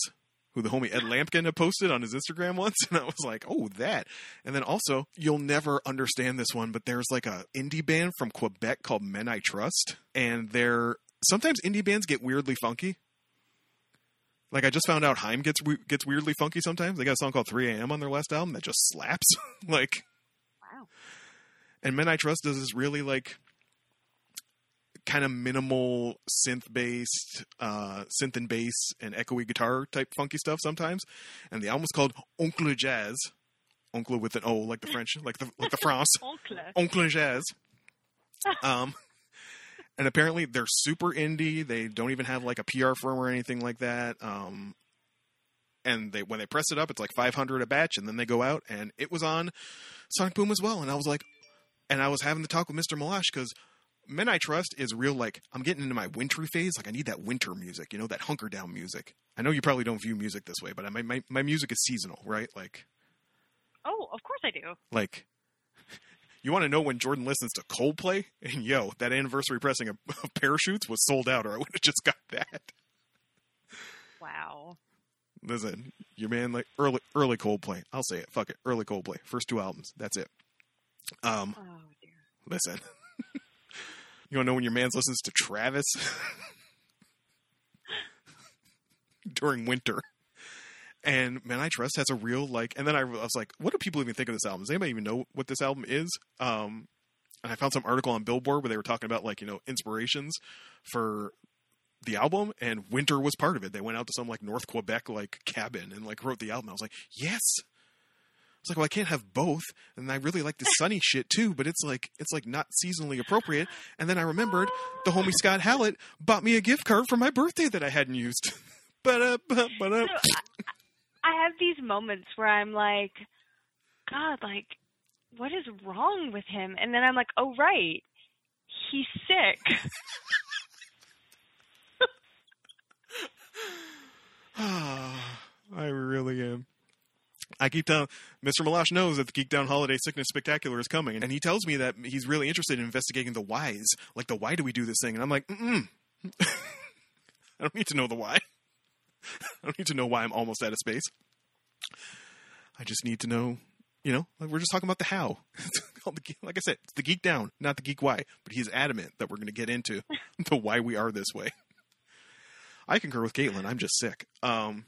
A: who the homie Ed Lampkin had posted on his Instagram once, and I was like, oh, that. And then also, you'll never understand this one, but there's like a indie band from Quebec called Men I Trust, and they're sometimes indie bands get weirdly funky. Like I just found out Haim gets gets weirdly funky sometimes. They got a song called 3 a.m. on their last album that just slaps. like
C: Wow.
A: and Men I Trust does this really like kind of minimal synth based, uh, synth and bass and echoey guitar type funky stuff sometimes. And the album was called Oncle Jazz. Oncle with an O, like the French, like the like the France.
C: Oncle.
A: Oncle Jazz. Um, and apparently they're super indie. They don't even have like a PR firm or anything like that. Um, and they when they press it up, it's like 500 a batch, and then they go out, and it was on Sonic Boom as well. And I was like, and I was having the talk with Mr. Malash because Men I Trust is real. Like I'm getting into my wintry phase. Like I need that winter music, you know, that hunker down music. I know you probably don't view music this way, but my my, my music is seasonal, right? Like
C: Oh, of course I do.
A: like. You want to know when Jordan listens to Coldplay? And yo, that anniversary pressing of, of Parachutes was sold out, or I would have just got that.
C: Wow.
A: Listen, your man like early early Coldplay. I'll say it. Fuck it. Early Coldplay. First two albums. That's it. Um,
C: Oh dear.
A: listen. you wanna know when your man listens to Travis during winter. And Man I Trust has a real like and then I, I was like, what do people even think of this album? Does anybody even know what this album is? Um and I found some article on Billboard where they were talking about like, you know, inspirations for the album and winter was part of it. They went out to some like North Quebec like cabin and like wrote the album. I was like, yes. I was like, well, I can't have both, and I really like the sunny shit too, but it's like it's like not seasonally appropriate. And then I remembered the homie Scott Hallett bought me a gift card for my birthday that I hadn't used. but uh, but uh,
C: I, I have these moments where I'm like, God, like, what is wrong with him? And then I'm like, oh right, he's sick.
A: I really am. I keep telling Mr. Malash knows that the Geek Down Holiday Sickness Spectacular is coming, and he tells me that he's really interested in investigating the whys. Like the why do we do this thing? And I'm like, mm. I don't need to know the why. I don't need to know why I'm almost out of space. I just need to know, you know, like we're just talking about the how. It's called the geek- like I said, it's the geek down, not the geek why. But he's adamant that we're going to get into the why we are this way. I concur with Caitlin. I'm just sick. Um,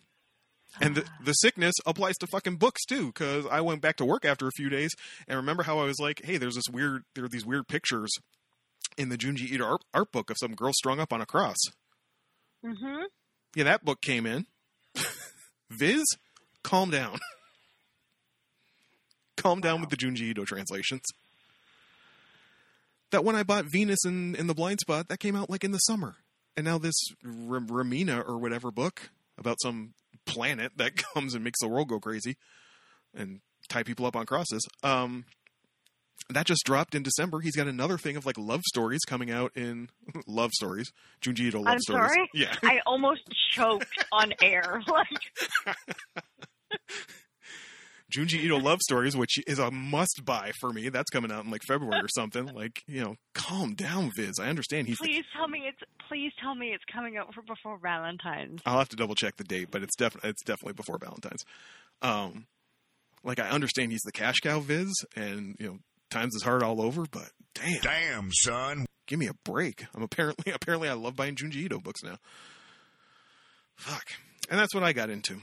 A: and the, the sickness applies to fucking books too, because I went back to work after a few days and remember how I was like, hey, there's this weird, there are these weird pictures in the Junji Ito art, art book of some girl strung up on a cross.
C: hmm
A: Yeah, that book came in. Viz, calm down. calm down with the Junji Ito translations. That when I bought Venus in, in the Blind Spot, that came out like in the summer. And now this R- Remina or whatever book about some planet that comes and makes the world go crazy and tie people up on crosses. Um, that just dropped in December. He's got another thing of like love stories coming out in love stories. Junji Ito love
C: I'm
A: stories.
C: sorry?
A: Yeah.
C: I almost choked on air. Like,
A: Junji Ito love stories, which is a must buy for me. That's coming out in like February or something. Like, you know, calm down, Viz. I understand he's.
C: please tell me it's please tell me it's coming out for before Valentine's.
A: I'll have to double check the date, but it's definitely it's definitely before Valentine's. Um, like I understand he's the cash cow, Viz, and you know times is hard all over. But damn,
E: Damn, son.
A: give me a break. I'm apparently apparently I love buying Junji Ito books now. Fuck, and that's what I got into.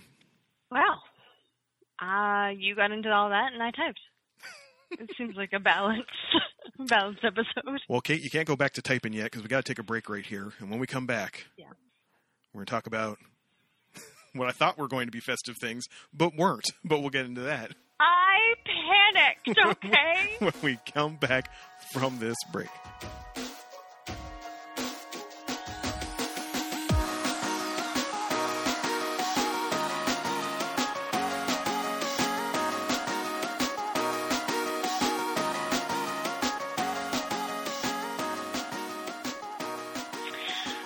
C: Wow. Uh, you got into all that and I typed. It seems like a balanced, balanced episode.
A: Well, Kate, you can't go back to typing yet because we got to take a break right here. And when we come back,
C: Yeah.
A: we're going to talk about what I thought were going to be festive things, but weren't. But we'll get into that
C: I panicked, okay?
A: when we come back from this break.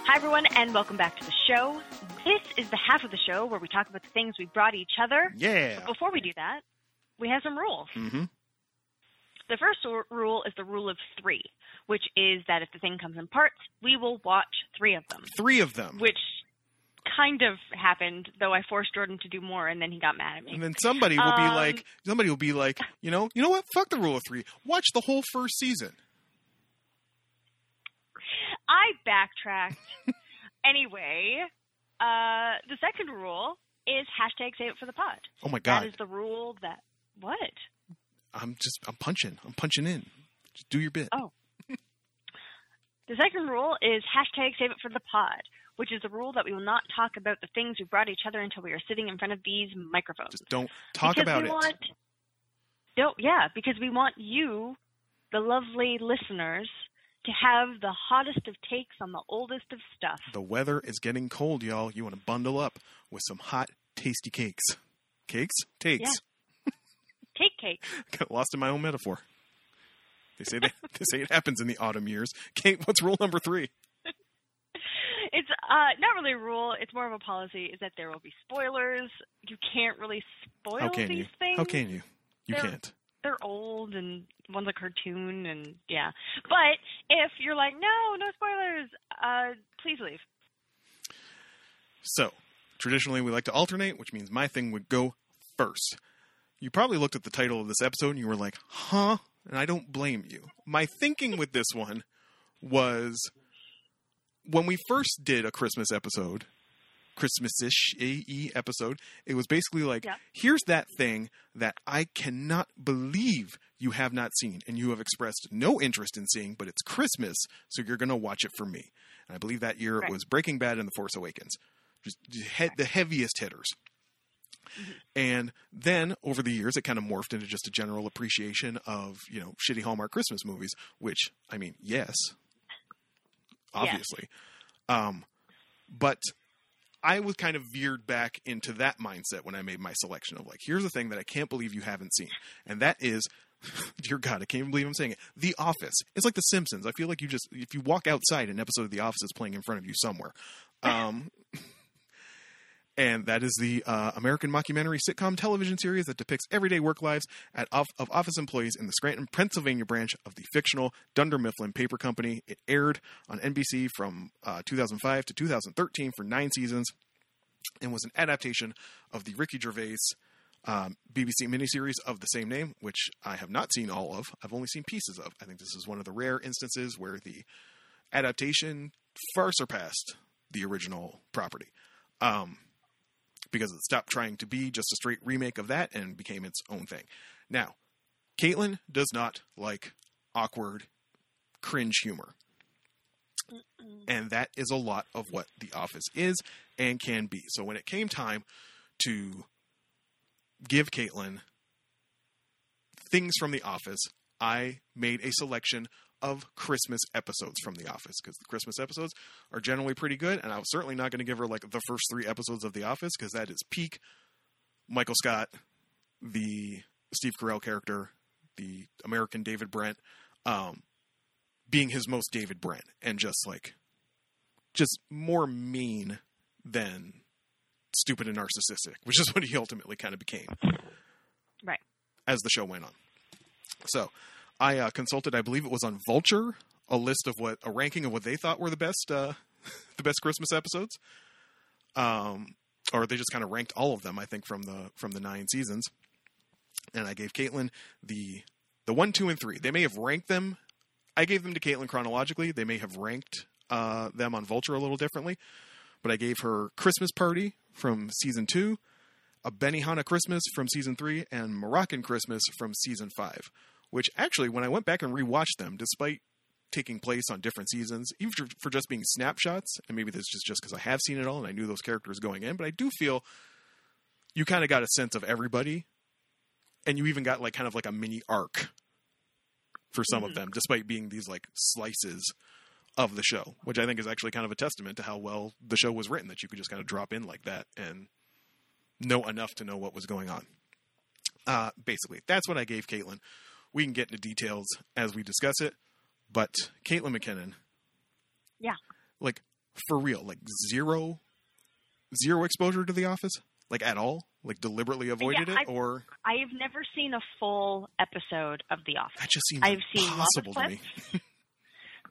C: Hi, everyone, and welcome back to the show. This is the half of the show where we talk about the things we brought each other.
A: Yeah.
C: But before we do that, we have some rules.
A: Mm-hmm.
C: The first rule is the rule of three, which is that if the thing comes in parts, we will watch three of them,
A: Three of them.
C: which kind of happened, though I forced Jordan to do more, and then he got mad at me.
A: And then somebody will be
C: Um,
A: like, somebody will be like, you know, you know what? Fuck the rule of three. Watch the whole first season.
C: I backtracked. anyway, uh, the second rule is hashtag save it for the pod.
A: Oh my god.
C: is the rule that what?
A: I'm just, I'm punching. I'm punching in. Just do your bit.
C: Oh. The second rule is hashtag save it for the pod, which is the rule that we will not talk about the things we brought each other until we are sitting in front of these microphones.
A: Just don't talk
C: because
A: about
C: we
A: it.
C: Want, no, yeah, because we want you, the lovely listeners, to have the hottest of takes on the oldest of stuff.
A: The weather is getting cold, y'all. You want to bundle up with some hot, tasty cakes. Cakes? Takes.
C: Take cake.
A: Got lost in my own metaphor. They say that, they say it happens in the autumn years. Kate, what's rule number three?
C: It's uh, not really a rule. It's more of a policy. Is that there will be spoilers. You can't really spoil
A: How can
C: these
A: you?
C: things.
A: How can you? You
C: They're-
A: can't.
C: They're old and one's a cartoon and yeah. But if you're like, no, no spoilers, uh, please leave.
A: So, traditionally, we like to alternate, which means my thing would go first. You probably looked at the title of this episode and you were like, huh? And I don't blame you. My thinking with this one was when we first did a Christmas episode, Christmas-ish AE episode, it was basically like,
C: Yeah.
A: here's that thing that I cannot believe you have not seen and you have expressed no interest in seeing, but it's Christmas, so you're going to watch it for me. And I believe that year it was Breaking Bad and The Force Awakens. Just he- the heaviest hitters. And then over the years, it kind of morphed into just a general appreciation of, you know, shitty Hallmark Christmas movies, which, I mean, yes, obviously. Um, but I was kind of veered back into that mindset when I made my selection of like, here's the thing that I can't believe you haven't seen. And that is, dear God, I can't even believe I'm saying it. The Office. It's like The Simpsons. I feel like you just, if you walk outside, an episode of The Office is playing in front of you somewhere. Um, and that is the uh, American mockumentary sitcom television series that depicts everyday work lives at of office employees in the Scranton, Pennsylvania branch of the fictional Dunder Mifflin Paper Company. It aired on NBC from uh, 2005 to 2013 for nine seasons, and was an adaptation of the Ricky Gervais um, BBC miniseries of the same name, which I have not seen all of. I've only seen pieces of. I think this is one of the rare instances where the adaptation far surpassed the original property. Um, because it stopped trying to be just a straight remake of that and became its own thing. Now, Caitlin does not like awkward, cringe humor. And that is a lot of what The Office is and can be. So when it came time to give Caitlin things from The Office, I made a selection of Christmas episodes from The Office because the Christmas episodes are generally pretty good. And I was certainly not going to give her like the first three episodes of The Office because that is peak Michael Scott, the Steve Carell character, the American David Brent, um, being his most David Brent and just like, just more mean than stupid and narcissistic, which is what he ultimately kind of became.
C: Right.
A: As the show went on. So I uh, consulted, I believe it was on Vulture, a list of what a ranking of what they thought were the best, uh, the best Christmas episodes. Um, or they just kind of ranked all of them, I think, from the from the nine seasons. And I gave Caitlin the the one, two, and three. They may have ranked them. I gave them to Caitlin chronologically. They may have ranked uh, them on Vulture a little differently. But I gave her Christmas Party from season two, a Benihana Christmas from season three, and Moroccan Christmas from season five. Which actually, when I went back and rewatched them, despite taking place on different seasons, even for, just being snapshots, and maybe this is just because I have seen it all and I knew those characters going in, but I do feel you kind of got a sense of everybody, and you even got like kind of like a mini arc for some of
C: Mhm.
A: them, despite being these like slices of the show, which I think is actually kind of a testament to how well the show was written that you could just kind of drop in like that and know enough to know what was going on. Uh, basically, that's what I gave Caitlin. We can get into details as we discuss it, but Caitlin McKinnon,
C: Yeah.
A: like for real, like zero, zero exposure to The Office, like at all, like deliberately avoided it,
C: I-
A: or
C: I've never seen a full episode of The Office.
A: that just seems
C: I've seen
A: impossible to me.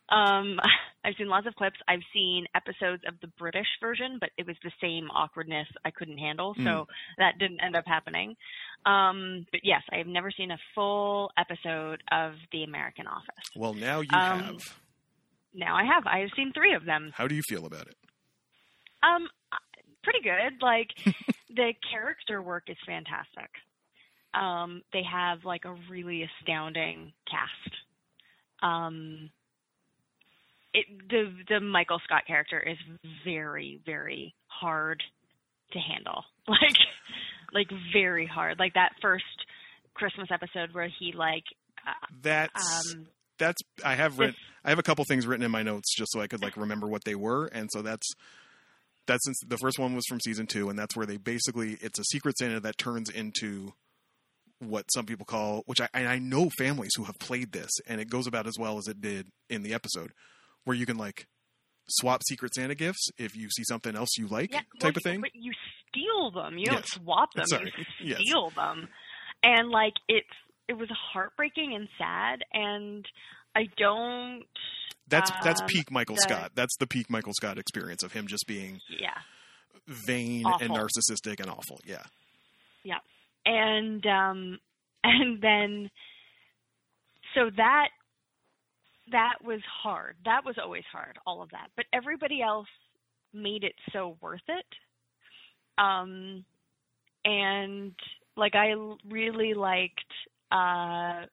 C: Um, I've seen lots of clips. I've seen episodes of the British version, but it was the same awkwardness I couldn't handle, so
A: Mm.
C: that didn't end up happening. Um, but yes, I have never seen a full episode of The American Office.
A: Well, now you
C: Um,
A: have.
C: Now I have. I have seen three of them.
A: How do you feel about it?
C: Um, pretty good. Like the character work is fantastic. Um, they have like a really astounding cast. Um, it the the Michael Scott character is very very hard to handle. Like like very hard. Like that first Christmas episode where he like uh,
A: That's
C: um
A: that's I have written I have a couple things written in my notes just so I could like remember what they were, and so that's that's since the first one was from season two, and that's where they basically it's a secret Santa that turns into what some people call, which I and I know families who have played this, and it goes about as well as it did in the episode, where you can like swap secret Santa gifts if you see something else you like,
C: Yeah,
A: type
C: well,
A: of thing.
C: But you steal them. You don't swap them.
A: Sorry.
C: You
A: Yes.
C: steal them. And like it's it was heartbreaking and sad and I don't
A: That's that's
C: um,
A: peak Michael
C: the-
A: Scott. That's the peak Michael Scott experience of him just being
C: yeah.
A: vain and narcissistic and awful. Yeah. Yeah.
C: and um and then so that that was hard that was always hard all of that but everybody else made it so worth it um and like I really liked uh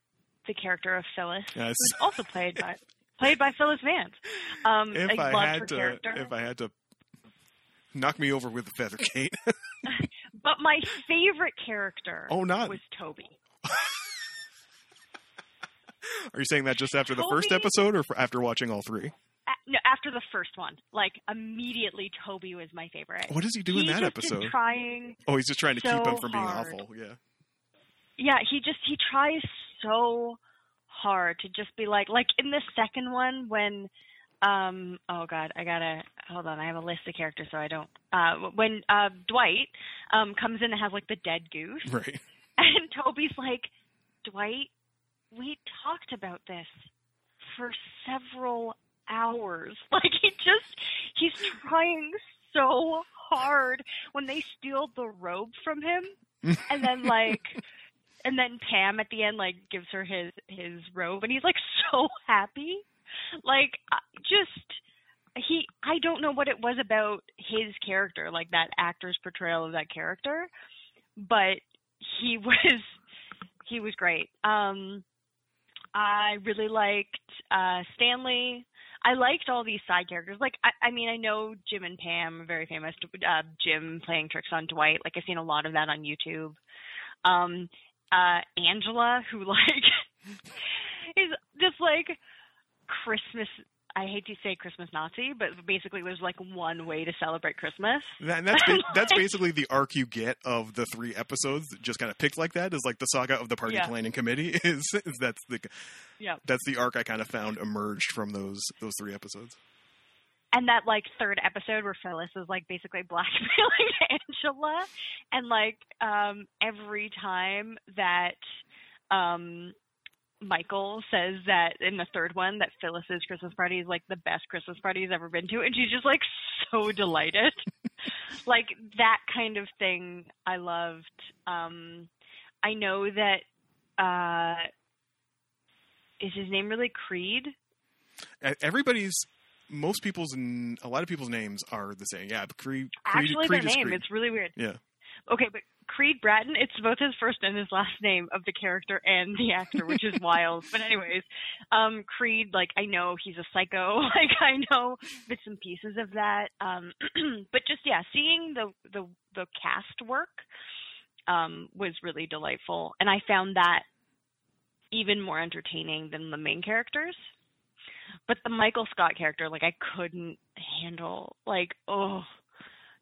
C: the character of phyllis
A: Yes.
C: who's also played by played by phyllis vance um
A: If
C: i,
A: I, had to,
C: character
A: if I had to knock me over with a feather, Kate.
C: but my favorite character
A: oh, not.
C: was toby
A: Are you saying that just after the first episode or after watching all three?
C: No, after the first one, like immediately, Toby was my favorite.
A: What does he do in that episode?
C: trying,
A: oh, he's just trying to keep him
C: so
A: from being
C: hard.
A: awful. Yeah.
C: yeah, he just he tries so hard to just be like, like in the second one when, um, oh god, I gotta hold on, I have a list of characters so I don't. Uh, when uh Dwight um comes in and has like the dead goose,
A: Right.
C: and Toby's like, Dwight, we talked about this for several hours. Like he just he's trying so hard when they steal the robe from him and then like and then Pam at the end like gives her his his robe and he's like so happy. Like just he I don't know what it was about his character, like that actor's portrayal of that character, but he was he was great. Um I really liked uh Stanley. I liked all these side characters. Like I, I mean, I know Jim and Pam are very famous. Uh, Jim playing tricks on Dwight. Like I've seen a lot of that on YouTube. Um, uh, Angela, who like is just like Christmas. I hate to say Christmas Nazi, but basically there's like one way to celebrate Christmas.
A: And that's ba- that's basically the arc you get of the three episodes, just kind of picked like that. Is like the saga of the party
C: Yeah.
A: planning committee. Is, is that's the
C: Yeah.
A: that's the arc I kind of found emerged from those those three episodes.
C: and that like third episode where Phyllis is like basically blackmailing Angela, and like um every time that um Michael says that in the third one that Phyllis's Christmas party is like the best Christmas party he's ever been to, and she's just like so delighted. like that kind of thing I loved. Um I know that uh is his name really Creed?
A: Everybody's most people's a lot of people's names are the same. Yeah, Creed. Creed
C: Actually,
A: Creed
C: their name.
A: Creed.
C: It's really weird.
A: Yeah.
C: Okay, but Creed Bratton, it's both his first and his last name of the character and the actor, which is wild. But anyways, um, Creed, like I know he's a psycho. Like I know bits and pieces of that. Um, but just yeah, seeing the the the cast work um, was really delightful, and I found that even more entertaining than the main characters. But the Michael Scott character, like I couldn't handle. Like oh,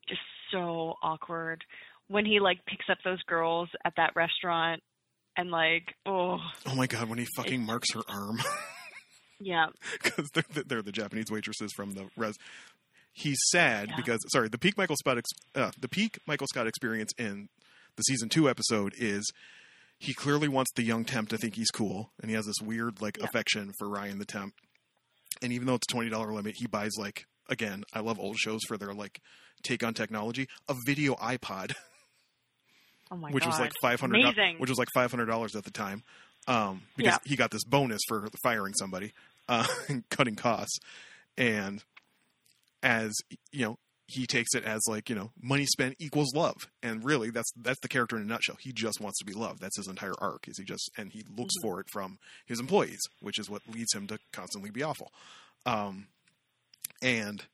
C: just so awkward when he like picks up those girls at that restaurant and like oh
A: Oh my god, when he fucking marks her arm
C: yeah
A: because they're, they're the Japanese waitresses from the res. He's sad
C: Yeah.
A: because sorry, the peak Michael Scott ex- uh, the peak Michael Scott experience in the season two episode is he clearly wants the young temp to think he's cool, and he has this weird like
C: Yeah.
A: affection for Ryan the temp. And even though it's a twenty dollar limit, he buys like again, I love old shows for their like take on technology, a video iPod.
C: oh my
A: which
C: god
A: was like five hundred, which was like five hundred dollars at the time, um, because
C: Yeah.
A: he got this bonus for firing somebody, uh, and cutting costs, and as you know, he takes it as like you know, money spent equals love, and really that's that's the character in a nutshell. He just wants to be loved. That's his entire arc. Is he just and he looks
C: Mhm.
A: for it from his employees, which is what leads him to constantly be awful. Um, and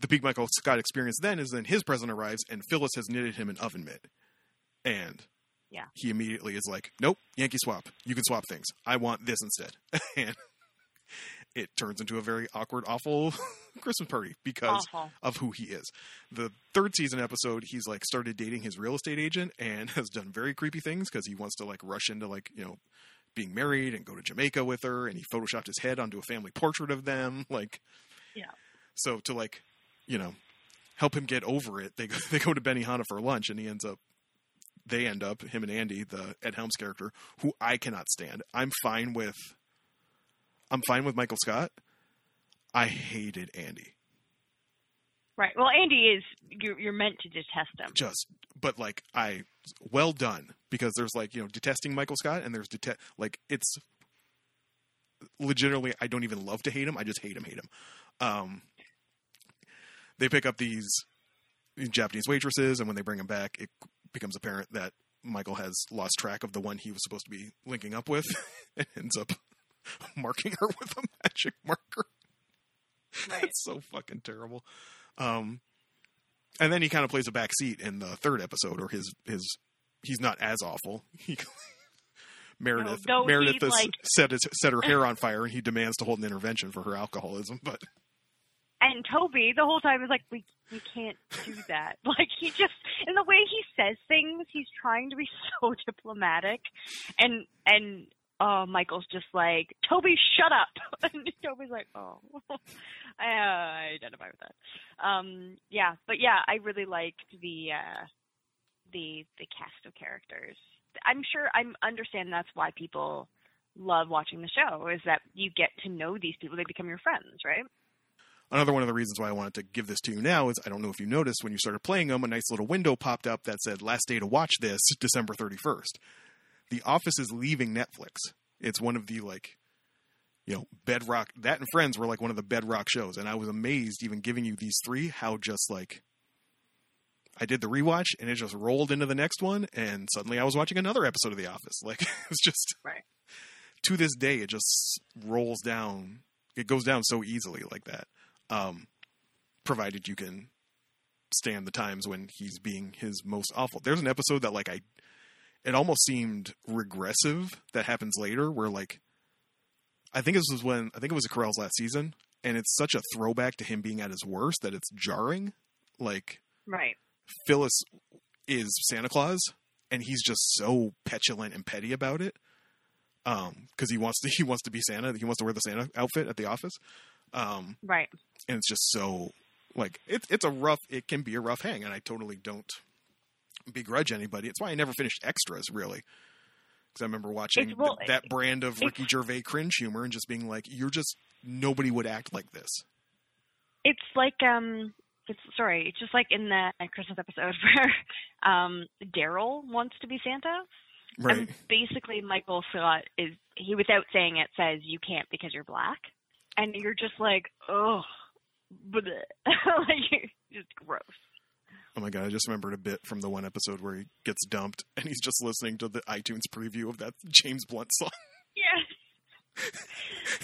A: the peak Michael Scott experience then is then his present arrives and Phyllis has knitted him an oven mitt. And
C: Yeah.
A: he immediately is like, "Nope, Yankee swap. You can swap things. I want this instead." and it turns into a very awkward, awful Christmas party because
C: Awful.
A: of who he is. The third season episode, he's like started dating his real estate agent and has done very creepy things because he wants to like rush into like you know being married and go to Jamaica with her, and he photoshopped his head onto a family portrait of them. Like,
C: Yeah.
A: So to like, you know, help him get over it, they go, they go to Benihana for lunch, and he ends up. They end up him and Andy, the Ed Helms character, who I cannot stand. I'm fine with. I'm fine with Michael Scott. I hated Andy.
C: Right. Well, Andy is you're, you're meant to detest him.
A: just but like i well done because there's like you know detesting michael scott and there's detest like it's legitimately i don't even love to hate him i just hate him hate him um they pick up these japanese waitresses and when they bring them back it becomes apparent that michael has lost track of the one he was supposed to be linking up with and ends up marking her with a magic marker
C: Right.
A: it's so fucking terrible. Um, and then he kind of plays a back seat in the third episode, or his his he's not as awful. He, Meredith
C: No, no,
A: Meredith has
C: like-
A: set his, set her hair on fire, and he demands to hold an intervention for her alcoholism. But
C: And Toby the whole time is like, we we can't do that. Like he just in the way he says things, he's trying to be so diplomatic, and and uh Michael's just like, Toby, shut up. and Toby's like, oh, I, uh, I identify with that. Um, yeah, but yeah, I really liked the uh the the cast of characters. I'm sure I'm understand that's why people love watching the show is that you get to know these people, they become your friends, right?
A: Another one of the reasons why I wanted to give this to you now is I don't know if you noticed when you started playing them, a nice little window popped up that said "Last day to watch this, December 31st." The Office is leaving Netflix. It's one of the like, you know, bedrock. That and Friends were like one of the bedrock shows, and I was amazed even giving you these three how just like. I did the rewatch and it just rolled into the next one, and suddenly I was watching another episode of The Office. Like it's just
C: Right.
A: to this day, it just rolls down. It goes down so easily like that. Um, provided you can stand the times when he's being his most awful. There's an episode that like I, it almost seemed regressive that happens later, where like, I think this was when I think it was Carell's last season, and it's such a throwback to him being at his worst that it's jarring. Like
C: Right.
A: Phyllis is Santa Claus, and he's just so petulant and petty about it. Um, because he wants to he wants to be Santa. He wants to wear the Santa outfit at the office. Um,
C: Right.
A: and it's just so like it's it's a rough. It can be a rough hang, and I totally don't begrudge anybody. It's why I never finished extras really. Because I remember watching
C: well,
A: th- that brand of Ricky Gervais cringe humor and just being like, "You're just nobody would act like this."
C: It's like um it's sorry, it's just like in the Christmas episode where um Darryl wants to be Santa.
A: Right?
C: And basically Michael Scott is he without saying it says you can't because you're black. And you're just like, oh like just gross.
A: Oh my god, I just remembered a bit from the one episode where he gets dumped and he's just listening to the iTunes preview of that James Blunt song.
C: Yeah.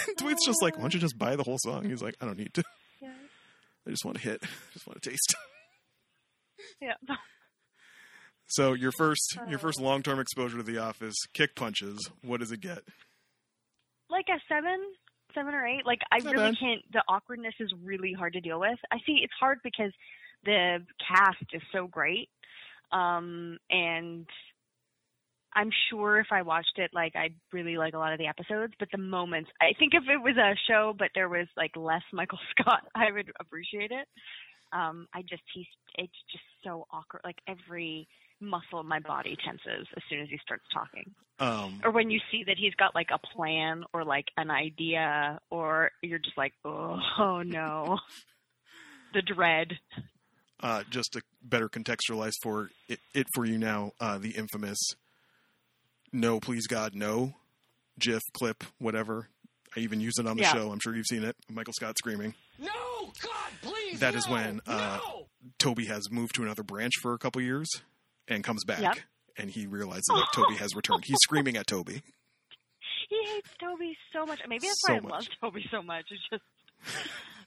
A: And Dwayne's just like, why don't you just buy the whole song? He's like, I don't need to.
C: Yeah.
A: I just want to hit. I just want to taste.
C: Yeah.
A: So your first your uh. first long term exposure to The Office, kick punches. What does it get?
C: Like a seven, seven or eight. Like I
A: Not
C: really
A: bad.
C: can't the awkwardness is really hard to deal with. I see it's hard because the cast is so great. Um and I'm sure if I watched it like I'd really like a lot of the episodes, but the moments I think if it was a show but there was like less Michael Scott, I would appreciate it. Um I just he's it's just so awkward. Like every muscle in my body tenses as soon as he starts talking
A: Um,
C: or when you see that he's got like a plan or like an idea or you're just like oh, oh no the dread
A: uh, just to better contextualize for it, it for you now, uh, the infamous "No, please God, no" GIF clip, whatever. I even use it on the
C: Yeah.
A: show. I'm sure you've seen it. Michael Scott screaming.
D: No, God, please.
A: That is
D: no,
A: when, uh,
D: no.
A: Toby has moved to another branch for a couple years and comes back,
C: Yep.
A: and he realizes that Toby has returned. He's screaming at Toby.
C: he hates toby so much maybe that's
A: So
C: why i
A: much.
C: love toby so much it's just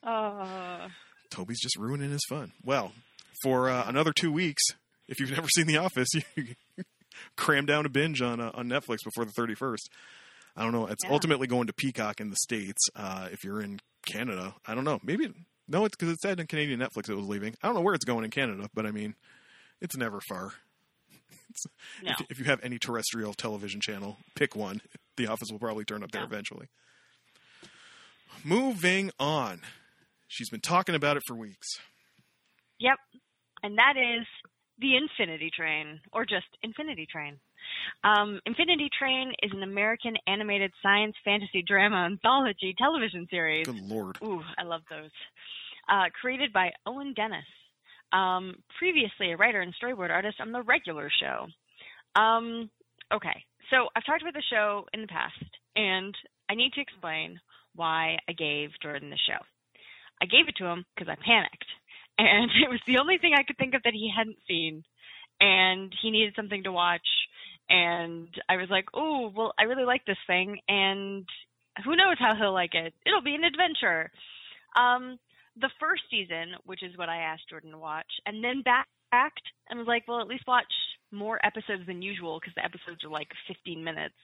C: uh
A: Toby's just ruining his fun. Well, for uh, another two weeks, if you've never seen The Office, you cram down a binge on uh, on Netflix before the 31st. I don't know. It's
C: Yeah.
A: ultimately going to Peacock in the states. Uh, if you're in Canada, I don't know. Maybe no, it's because it said in Canadian Netflix it was leaving. I don't know where it's going in Canada, but I mean, it's never far.
C: No.
A: if, if you have any terrestrial television channel, pick one. The Office will probably turn up there
C: Yeah.
A: eventually. Moving on. She's been talking about it for weeks.
C: Yep. And that is The Infinity Train, or just Infinity Train. Um, Infinity Train is an American animated science fantasy drama anthology television series.
A: Good lord.
C: Ooh, I love those. Uh, created by Owen Dennis, um, previously a writer and storyboard artist on the regular show. Um, okay, so I've talked about the show in the past, and I need to explain why I gave Jordan the show. I gave it to him because I panicked, and it was the only thing I could think of that he hadn't seen, and he needed something to watch. And I was like, "Oh, well, I really like this thing, and who knows how he'll like it? It'll be an adventure." Um, the first season, which is what I asked Jordan to watch, and then backed and was like, "Well, at least watch more episodes than usual because the episodes are like 15 minutes,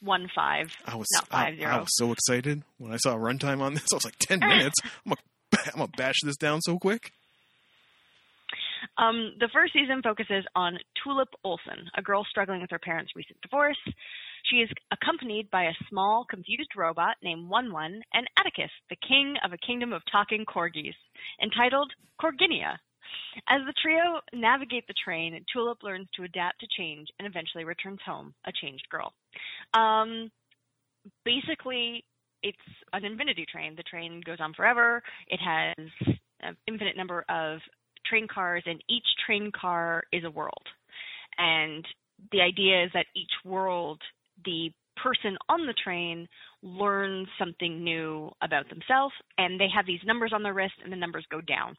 C: one five,
A: I was
C: not
A: I,
C: five zero."
A: I was so excited when I saw runtime on this. I was like, ten minutes. I'm gonna, I'm gonna bash this down so quick.
C: Um, the first season focuses on Tulip Olson, a girl struggling with her parents' recent divorce. She is accompanied by a small, confused robot named One One and Atticus, the king of a kingdom of talking corgis, entitled Corginia. As the trio navigate the train, Tulip learns to adapt to change and eventually returns home, a changed girl. Um, basically, it's an infinity train. The train goes on forever. It has an infinite number of train cars, and each train car is a world. And the idea is that each world, the person on the train learns something new about themselves, and they have these numbers on their wrist, and the numbers go down.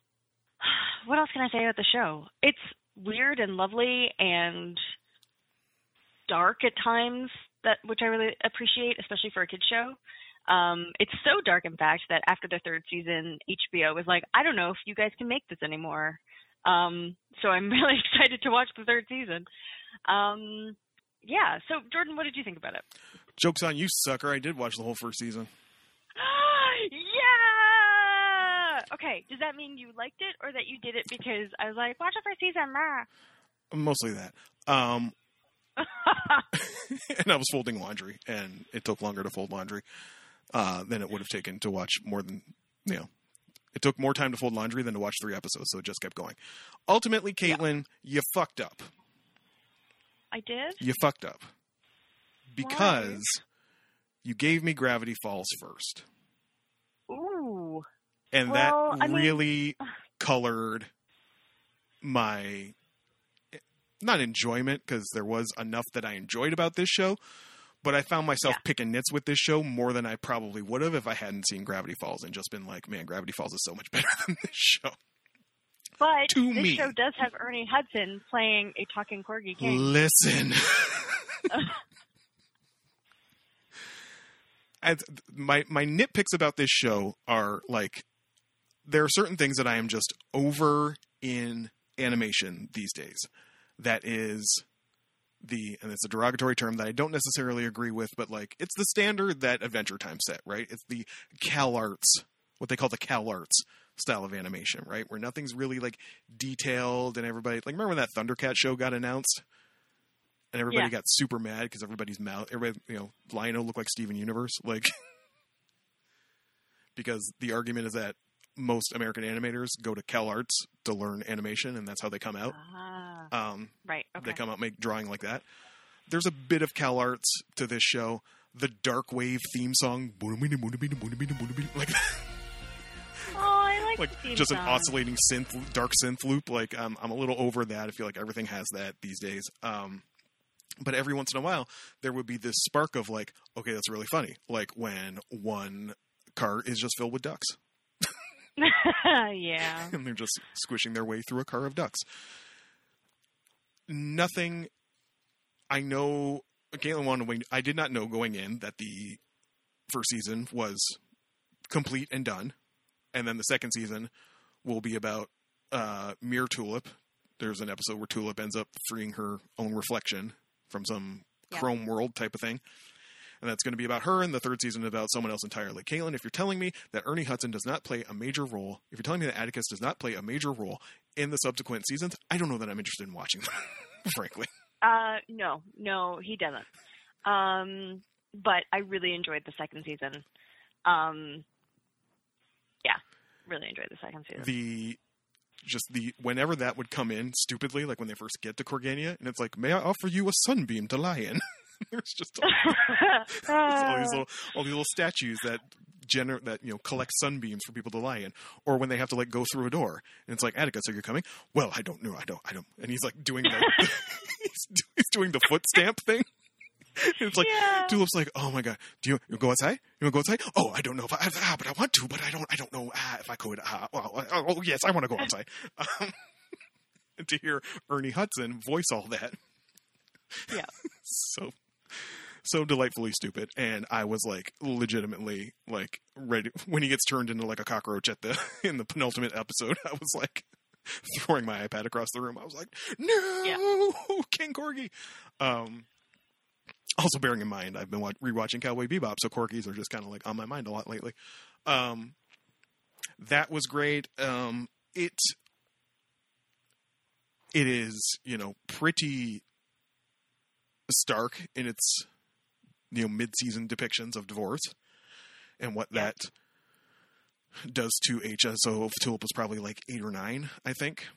C: What else can I say about the show? It's weird and lovely and dark at times, that which I really appreciate, especially for a kids show. Um, it's so dark, in fact, that after the third season, HBO was like, I don't know if you guys can make this anymore. Um, so I'm really excited to watch the third season. Um, yeah. So Jordan, what did you think about it?
A: Jokes on you, sucker. I did watch the whole first season.
C: yeah. Okay. Does that mean you liked it, or that you did it because I was like, watch the first season? rah."
A: Mostly that. Um, and I was folding laundry, and it took longer to fold laundry uh, than it would have taken to watch more than you know. It took more time to fold laundry than to watch three episodes, so it just kept going. Ultimately, Caitlin, you fucked up.
C: I did.
A: You fucked up because you gave me Gravity Falls first,
C: Ooh.
A: and
C: Well,
A: that
C: I mean-
A: really colored my not enjoyment because there was enough that I enjoyed about this show, but I found myself
C: Yeah.
A: picking nits with this show more than I probably would have if I hadn't seen Gravity Falls and just been like, man, Gravity Falls is so much better than this show.
C: But
A: To
C: this
A: me.
C: show does have Ernie Hudson playing a talking corgi king.
A: Listen. As, my my nitpicks about this show are like there are certain things that I am just over in animation these days. That is the and it's a derogatory term that I don't necessarily agree with, but like it's the standard that Adventure Time set, right? It's the Cal Arts, what they call the Cal Arts style of animation, right? Where nothing's really like detailed and everybody like remember when that Thundercat show got announced? And everybody
C: Yeah.
A: got super mad because everybody's mouth everybody you know, Lion-O looked like Steven Universe, like because the argument is that most American animators go to Cal Arts to learn animation and that's how they come out.
C: Ah,
A: Um
C: right. Okay.
A: they come out make drawing like that. There's a bit of Cal Arts to this show. The Dark Wave theme song, like
C: I like,
A: just an oscillating synth, dark synth loop. Like um, I'm a little over that. I feel like everything has that these days. Um, but every once in a while, there would be this spark of like, okay, that's really funny. Like when one car is just filled with ducks,
C: yeah.
A: and they're just squishing their way through a car of ducks. Nothing. I know. Caitlin wanted wing. I did not know going in that the first season was complete and done, and then the second season will be about uh, Mirror Tulip there's an episode where Tulip ends up freeing her own reflection from some
C: Yeah.
A: chrome world type of thing. And that's going to be about her, and the third season about someone else entirely. Caitlin, if you're telling me that Ernie Hudson does not play a major role, if you're telling me that Atticus does not play a major role in the subsequent seasons, I don't know that I'm interested in watching them, frankly.
C: Uh, no, no, he doesn't. Um, but I really enjoyed the second season. Um, really enjoyed the second season.
A: The just the whenever that would come in stupidly, like when they first get to Corginia, and it's like, "May I offer you a sunbeam to lie in?" There's just all, all these little all these little statues that gener- that you know collect sunbeams for people to lie in, or when they have to like go through a door, and it's like Atticus, are you coming? Well, I don't know, I don't, I don't, and he's like doing the he's, do- he's doing the foot stamp thing. it's like
C: Yeah.
A: Tulip's like, oh my god, do you, you go outside? You want to go outside? Oh, I don't know if I ah, but I want to, but I don't, I don't know ah, if I could. Ah, well, oh, oh yes, I want to go outside. Um, to hear Ernie Hudson voice all that,
C: Yeah.
A: so so delightfully stupid and i was like legitimately like ready when he gets turned into like a cockroach at the in the penultimate episode i was like throwing my ipad across the room i was like no king corgi um also bearing in mind i've been wa- rewatching cowboy bebop so corgis are just kind of like on my mind a lot lately um that was great um it it is you know pretty stark in its you know mid-season depictions of divorce and what that does to HSO. Tulip was probably like eight or nine, I think,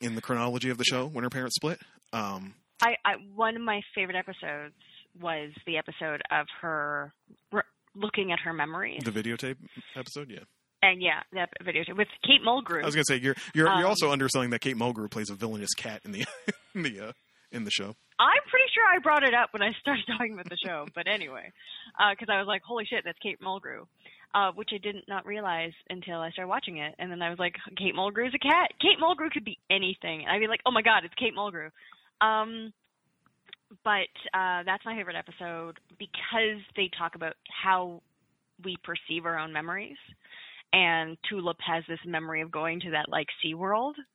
A: in the chronology of the show when her parents split. Um,
C: I, I one of my favorite episodes was the episode of her re- looking at her memories.
A: the videotape episode, yeah.
C: and yeah, that videotape with Kate Mulgrew.
A: I was gonna say you're you're, you're
C: Um,
A: also underselling that Kate Mulgrew plays a villainous cat in the in the uh, in the show.
C: I'm pretty sure I brought it up when I started talking about the show, but anyway, because I was like, "Holy shit, that's Kate Mulgrew," uh, which I did not realize until I started watching it, and then I was like, "Kate Mulgrew's a cat. Kate Mulgrew could be anything," and I'd be like, "Oh my god, it's Kate Mulgrew." Um, but uh, that's my favorite episode because they talk about how we perceive our own memories, and Tulip has this memory of going to that like Sea World.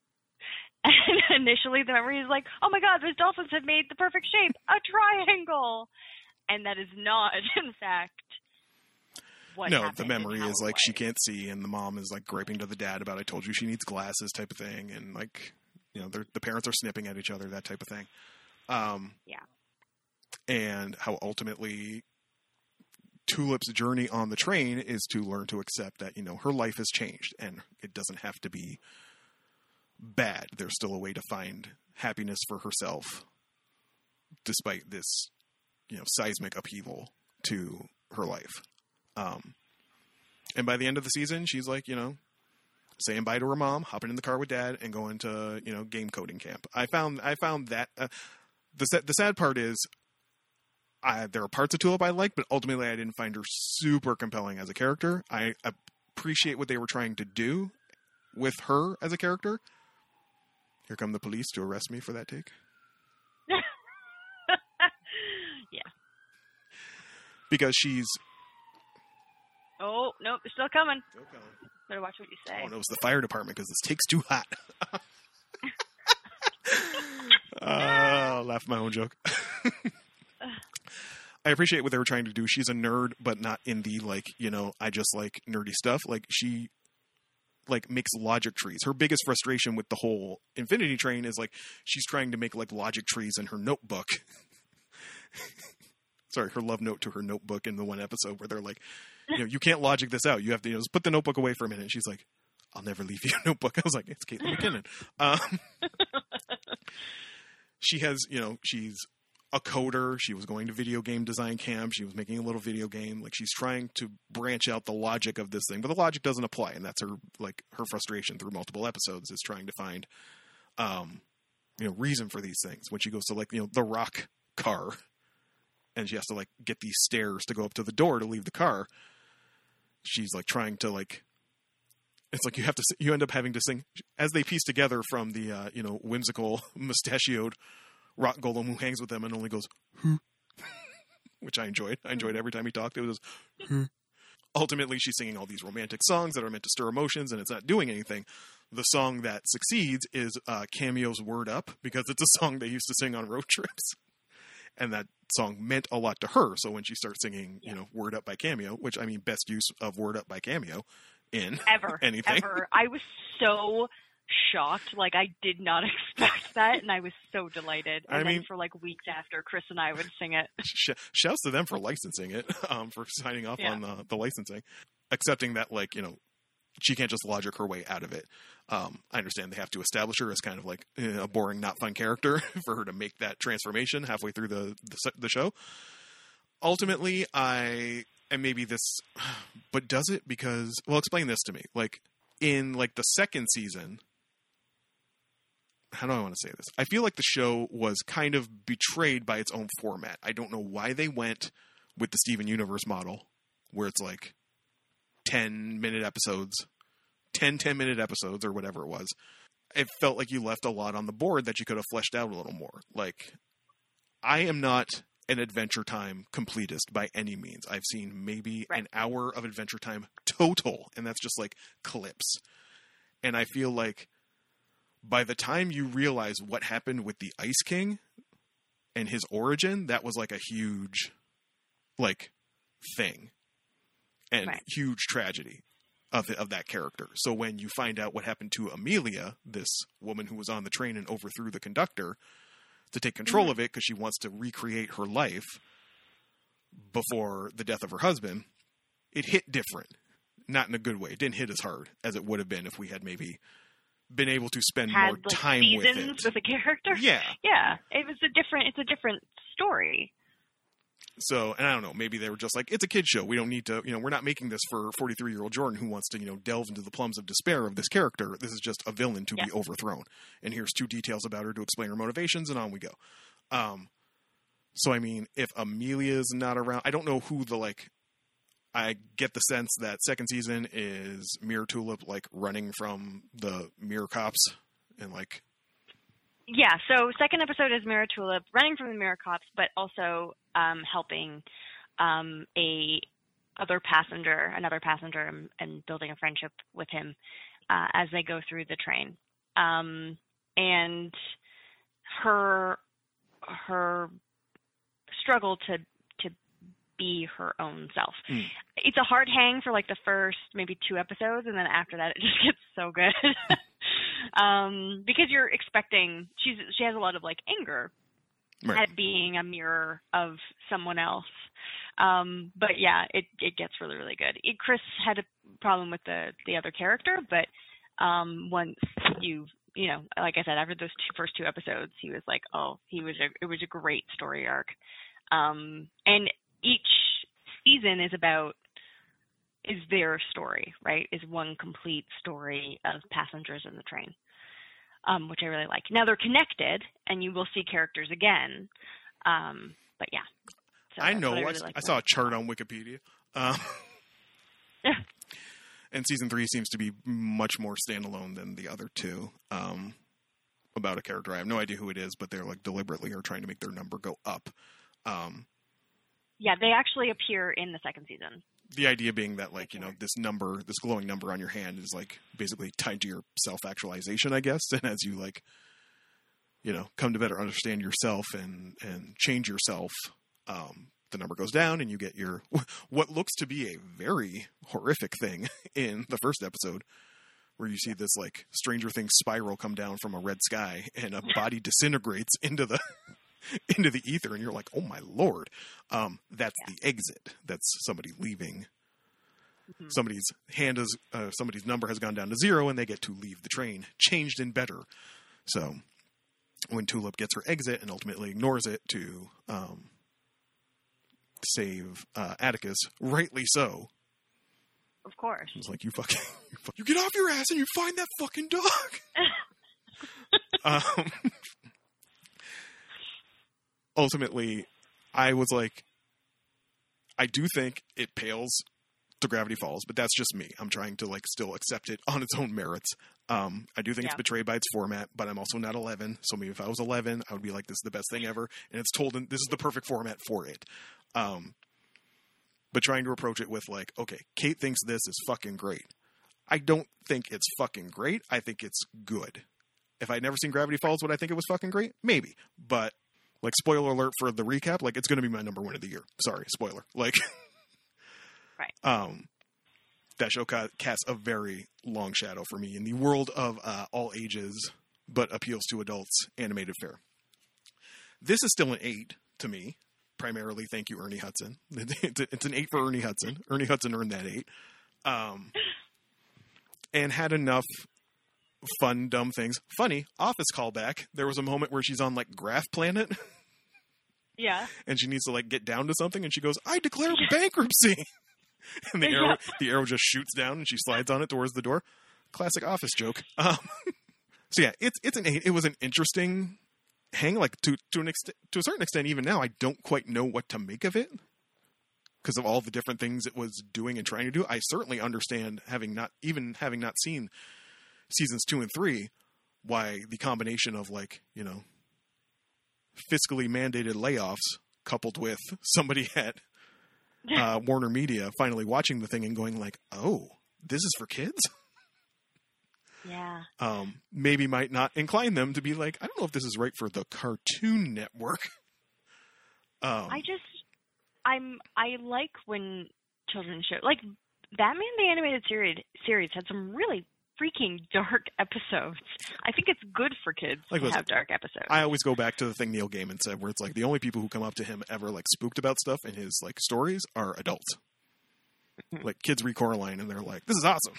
C: And initially, the memory is like, "Oh my God, those dolphins have made the perfect shape, a triangle," and that is not, in fact, what.
A: no, the memory is like she can't see, and the mom is like griping to the dad about "I told you she needs glasses" type of thing, and like you know the parents are snipping at each other, that type of thing. Um,
C: Yeah.
A: and how ultimately Tulip's journey on the train is to learn to accept that you know her life has changed, and it doesn't have to be bad. There's still a way to find happiness for herself, despite this you know seismic upheaval to her life. Um, and by the end of the season, she's like, you know, saying bye to her mom, hopping in the car with dad, and going to you know game coding camp. I found I found that uh, the sa- the sad part is. I, there are parts of Tulip I like, but ultimately I didn't find her super compelling as a character. I appreciate what they were trying to do with her as a character. Here come the police to arrest me for that take.
C: yeah.
A: Because she's
C: Oh nope, they're still coming. Better watch what you say.
A: Oh no, it's the fire department because this take's too hot. uh, I'll laugh my own joke. I appreciate what they were trying to do. She's a nerd, but not in the like, you know, I just like nerdy stuff. Like she like makes logic trees. Her biggest frustration with the whole Infinity Train is like she's trying to make like logic trees in her notebook. Sorry, her love note to her notebook in the one episode where they're like, you know, you can't logic this out. You have to you know, just put the notebook away for a minute. She's like, I'll never leave your notebook. I was like, it's Caitlin McKinnon. Um, she has, you know, she's a coder. She was going to video game design camp. She was making a little video game. Like she's trying to branch out the logic of this thing, but the logic doesn't apply, and that's her like her frustration through multiple episodes is trying to find, um, you know, reason for these things. When she goes to like you know the rock car, and she has to like get these stairs to go up to the door to leave the car. She's like trying to like it's like you have to you end up having to sing as they piece together from the uh, you know whimsical mustachioed rock golem who hangs with them and only goes which I enjoyed. I enjoyed every time he talked. It was ultimately she's singing all these romantic songs that are meant to stir emotions and it's not doing anything. the song that succeeds is uh, Cameo's "Word Up" because it's a song they used to sing on road trips, and that song meant a lot to her. So when she starts singing, you know, "Word Up" by Cameo, which I mean, best use of "Word Up" by Cameo in
C: ever
A: anything.
C: ever. I was so shocked. Like I did not expect that, and I was so delighted. And
A: I
C: then
A: mean-
C: for like weeks after, Chris and I would sing it.
A: Sh- shouts to them for licensing it, um, for signing off
C: Yeah.
A: on the, the licensing, accepting that like you know she can't just logic her way out of it. Um, I understand they have to establish her as kind of like eh, a boring, not fun character for her to make that transformation halfway through the the, the show. Ultimately, I and maybe this, but does it because well, explain this to me. Like in like the second season, how do I want to say this? I feel like the show was kind of betrayed by its own format. I don't know why they went with the Steven Universe model, where it's like 10 minute episodes, 10 10 minute episodes, or whatever it was. It felt like you left a lot on the board that you could have fleshed out a little more. Like, I am not an Adventure Time completist by any means. I've seen maybe
C: Right.
A: an hour of Adventure Time total, and that's just like clips. And I feel like by the time you realize what happened with the Ice King and his origin, that was like a huge, like, thing and
C: Right.
A: huge tragedy of the, of that character. So when you find out what happened to Amelia, this woman who was on the train and overthrew the conductor, to take control
C: Mhm.
A: of it because she wants to recreate her life before the death of her husband, it hit different. Not in a good way. It didn't hit as hard as it would have been if we had maybe been able to spend
C: Had
A: more
C: like
A: time with it.
C: with a character.
A: Yeah.
C: Yeah, it was a different. It's a different story.
A: So, and I don't know, maybe they were just like, it's a kid show. We don't need to, you know, we're not making this for 43 year old Jordan who wants to, you know, delve into the plums of despair of this character. This is just a villain to be overthrown. And here's two details about her to explain her motivations, and on we go. Um, so, I mean, if Amelia's not around, I don't know who the, like, I get the sense that second season is Mirror Tulip, like, running from the Mirror Cops and, like,
C: Yeah. So second episode is Mirror Tulip running from the Mirror Cops, but also um, helping um, a other passenger, another passenger, and, and building a friendship with him uh, as they go through the train. Um, and her her struggle to to be her own self.
A: Mm.
C: It's a hard hang for like the first maybe two episodes, and then after that, it just gets so good. um, because you're expecting she's she has a lot of like anger
A: Right.
C: at being a mirror of someone else. Um, but yeah, it it gets really really good. It, Chris had a problem with the the other character, but um, once you you know, like I said, after those two, first two episodes, he was like, oh, he was a it was a great story arc. Um, and each season is about is their story, right? Is one complete story of passengers in the train, um, which I really like. Now they're connected, and you will see characters again. Um, but yeah, So
A: I know. I,
C: really like
A: I saw a chart on Wikipedia. Um,
C: Yeah.
A: and season three seems to be much more standalone than the other two. Um, about a character, I have no idea who it is, but they're like deliberately are trying to make their number go up. Um,
C: Yeah, they actually appear in the second season.
A: The idea being that like you know this number, this glowing number on your hand is like basically tied to your self actualization, I guess. And as you like, you know, come to better understand yourself and and change yourself, um, the number goes down, and you get your what looks to be a very horrific thing in the first episode, where you see this like Stranger Things spiral come down from a red sky, and a body disintegrates into the into the ether, and you're like, oh my lord, um, that's the exit. That's somebody leaving.
C: Mhm.
A: Somebody's hand is uh, somebody's number has gone down to zero, and they get to leave the train, changed and better. So when Tulip gets her exit and ultimately ignores it to um, save uh, Atticus, rightly so.
C: Of course.
A: It's like you fucking you, you get off your ass and you find that fucking dog. um, ultimately, I was like, I do think it pales to Gravity Falls, but that's just me. I'm trying to like still accept it on its own merits. Um, I do think it's betrayed by its format, but I'm also not 11. So maybe if I was 11, I would be like, this is the best thing ever, and it's told in this is the perfect format for it. Um, but trying to approach it with like, okay, Kate thinks this is fucking great. I don't think it's fucking great. I think it's good. If I'd never seen Gravity Falls, would I think it was fucking great? Maybe. But like spoiler alert for the recap, like it's going to be my number one of the year. Sorry, spoiler. Like,
C: Right.
A: Um, that show ca- casts a very long shadow for me in the world of uh, all ages, but appeals to adults animated fare. This is still an eight to me. Primarily, thank you, Ernie Hudson. It's, it's an eight for Ernie Hudson. Ernie Hudson earned that eight, um, and had enough fun, dumb things. Funny office callback. There was a moment where she's on like Graph Planet,
C: Yeah.
A: and she needs to like get down to something, and she goes, "I declare bankruptcy," and the arrow
C: Yep.
A: the arrow just shoots down, and she slides on it towards the door. Classic office joke. Um, so yeah, it's it's an. It was an interesting hang, like to to an extent, to a certain extent. Even now, I don't quite know what to make of it because of all the different things it was doing and trying to do. I certainly understand having not even having not seen seasons two and three, why the combination of like you know fiscally mandated layoffs coupled with somebody at uh, Warner Media finally watching the thing and going like, "Oh, this is for kids."
C: Yeah.
A: Um, maybe might not incline them to be like, "I don't know if this is right for the Cartoon Network." Um,
C: I just I'm I like when children show like Batman the animated series series had some really freaking dark episodes. I think it's good for kids
A: Like,
C: to
A: listen,
C: have dark episodes.
A: I always go back to the thing Neil Gaiman said, where it's like the only people who come up to him ever like spooked about stuff in his like stories are adults. Like kids read Coraline and they're like, "This is awesome,"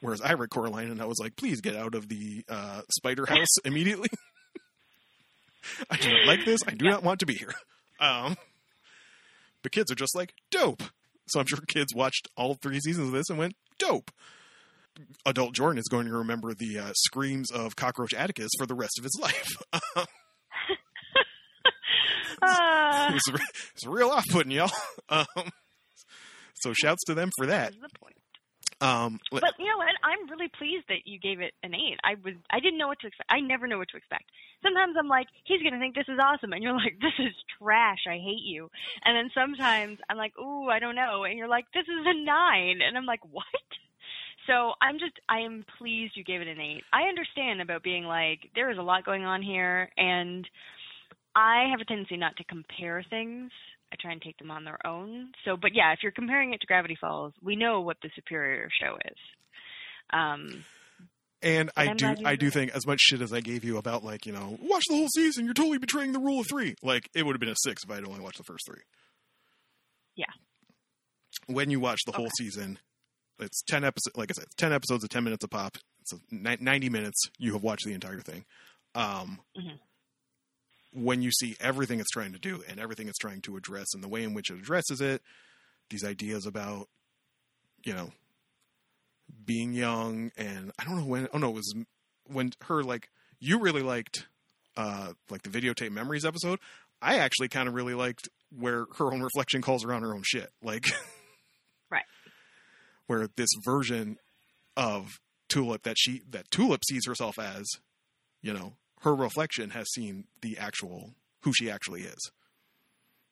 A: whereas I read Coraline and I was like, "Please get out of the uh, spider house immediately." I do not like this. I do
C: Yeah.
A: not want to be here. Um, but kids are just like dope. So I'm sure kids watched all three seasons of this and went dope. Adult Jordan is going to remember the uh, screams of Cockroach Atticus for the rest of his life.
C: Ah,
A: it's, it's real off putting, y'all. Um, so shouts to them for that.
C: that's the point.
A: Um,
C: But you know what? I'm really pleased that you gave it an eight. I was I didn't know what to expect. I never know what to expect. Sometimes I'm like, he's gonna think this is awesome, and you're like, this is trash. I hate you. And then sometimes I'm like, ooh, I don't know, and you're like, this is a nine, and I'm like, what? So I'm just I am pleased you gave it an eight. I understand about being like there is a lot going on here, and I have a tendency not to compare things. I try and take them on their own. So, but yeah, if you're comparing it to Gravity Falls, we know what the superior show is. Um,
A: and I do, I do think as much shit as I gave you about like you know, watch the whole season. You're totally betraying the rule of three. Like it would have been a six if I had only watched the first three.
C: Yeah.
A: When you watch the whole season, it's ten episodes. Like I said, ten episodes of ten minutes a pop. It's ninety minutes. You have watched the entire thing. Um,
C: Mhm.
A: When you see everything it's trying to do and everything it's trying to address and the way in which it addresses it, these ideas about, you know, being young and I don't know when. Oh no, it was when her like you really liked uh like the videotape memories episode. I actually kind of really liked where her own reflection calls her on her own shit. Like. Where this version of Tulip that she that Tulip sees herself as, you know, her reflection has seen the actual who she actually is.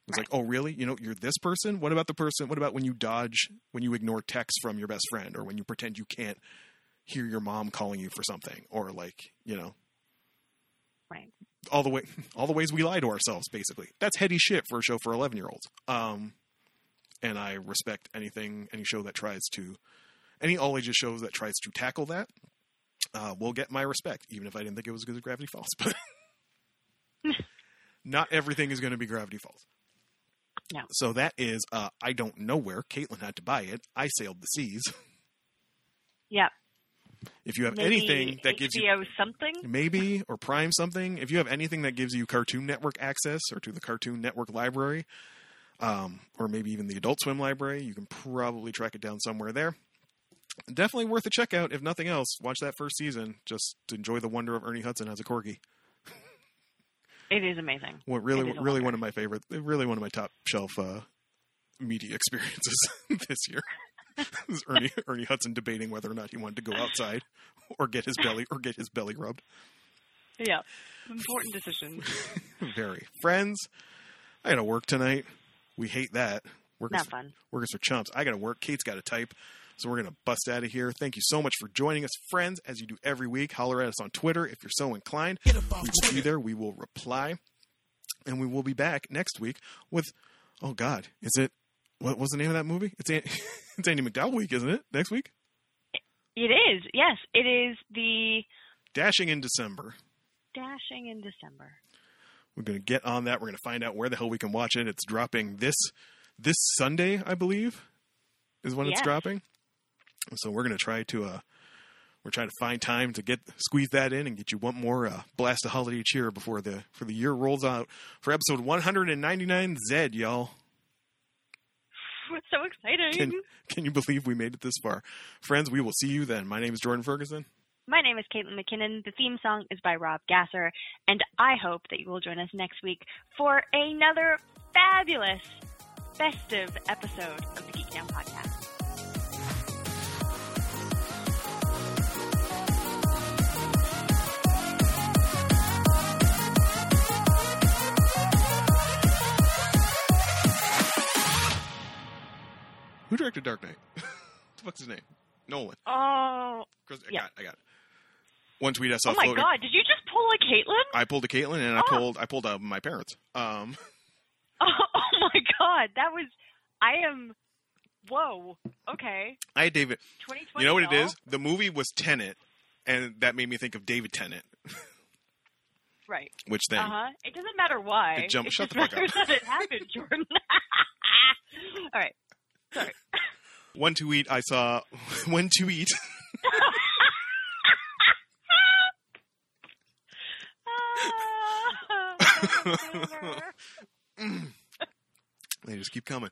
A: It's like, oh, really? You know, you're this person. What about the person? What about when you dodge, when you ignore texts from your best friend, or when you pretend you can't hear your mom calling you for something, or like, you know,
C: right.
A: all the way, all the ways we lie to ourselves. Basically, that's heady shit for a show for eleven year olds. Um, and I respect anything, any show that tries to, any all ages shows that tries to tackle that. Uh, will get my respect, even if I didn't think it was as good as Gravity Falls. But not everything is going to be Gravity Falls.
C: No.
A: So that is, uh, I don't know where. Caitlin had to buy it. I sailed the seas.
C: Yeah.
A: If you have
C: Maybe
A: anything that gives you
C: something.
A: maybe or Prime something, if you have anything that gives you Cartoon Network access or to the Cartoon Network library, um, or maybe even the Adult Swim library, you can probably track it down somewhere there. Definitely worth a check out. If nothing else, watch that first season just to enjoy the wonder of Ernie Hudson as a corgi.
C: It is amazing.
A: What really,
C: It is a
A: really
C: wonder.
A: one of my favorite, really one of my top shelf uh, media experiences this year. is Ernie Ernie Hudson debating whether or not he wanted to go outside or get his belly or get his belly rubbed.
C: Yeah. Important decision.
A: Very friends. I got to work tonight. We hate that. Workers,
C: Not fun.
A: workers are chumps. I got to work. Kate's got to type. So we're going to bust out of here. Thank you so much for joining us, friends, as you do every week. Holler at us on Twitter if you're so inclined. We will be there. We will reply. And we will be back next week with, oh God, is it, what was the name of that movie? It's, it's Andie MacDowell week, isn't it? Next week?
C: It is. Yes, it is the
A: Dashing in December.
C: Dashing in December.
A: We're going to get on that. We're going to find out where the hell we can watch it. It's dropping this this Sunday, I believe, is when it's dropping. So we're going to try to uh we're trying to find time to get squeeze that in and get you one more uh, blast of holiday cheer before the for the year rolls out for episode 199 Z, y'all.
C: It's so exciting.
A: Can can you believe we made it this far, friends? We will see you then. My name is Jordan Ferguson.
C: My name is Caitlin McKinnon. The theme song is by Rob Gasser, and I hope that you will join us next week for another fabulous, festive episode of the Geek Down Podcast.
A: Who directed Dark Knight? what the fuck's his name? Nolan.
C: Oh,
A: Chris, I
C: Yeah.
A: got, it, I got. It. One tweet I saw
C: oh my
A: floating.
C: God! Did you just pull a Caitlin?
A: I pulled a Caitlin and I
C: Oh.
A: pulled I pulled out my parents. Um,
C: Oh, oh my God! That was. I am. Whoa. Okay.
A: I had David.
C: 2020.
A: You know what it
C: y'all.
A: The movie was Tenet, and that made me think of David Tennant.
C: Right.
A: Which then,
C: Uh huh. It doesn't matter why.
A: It jumped-
C: It
A: shut the fuck up.
C: that it happened, Jordan. All right. Sorry.
A: one tweet I saw, one tweet. They just keep coming.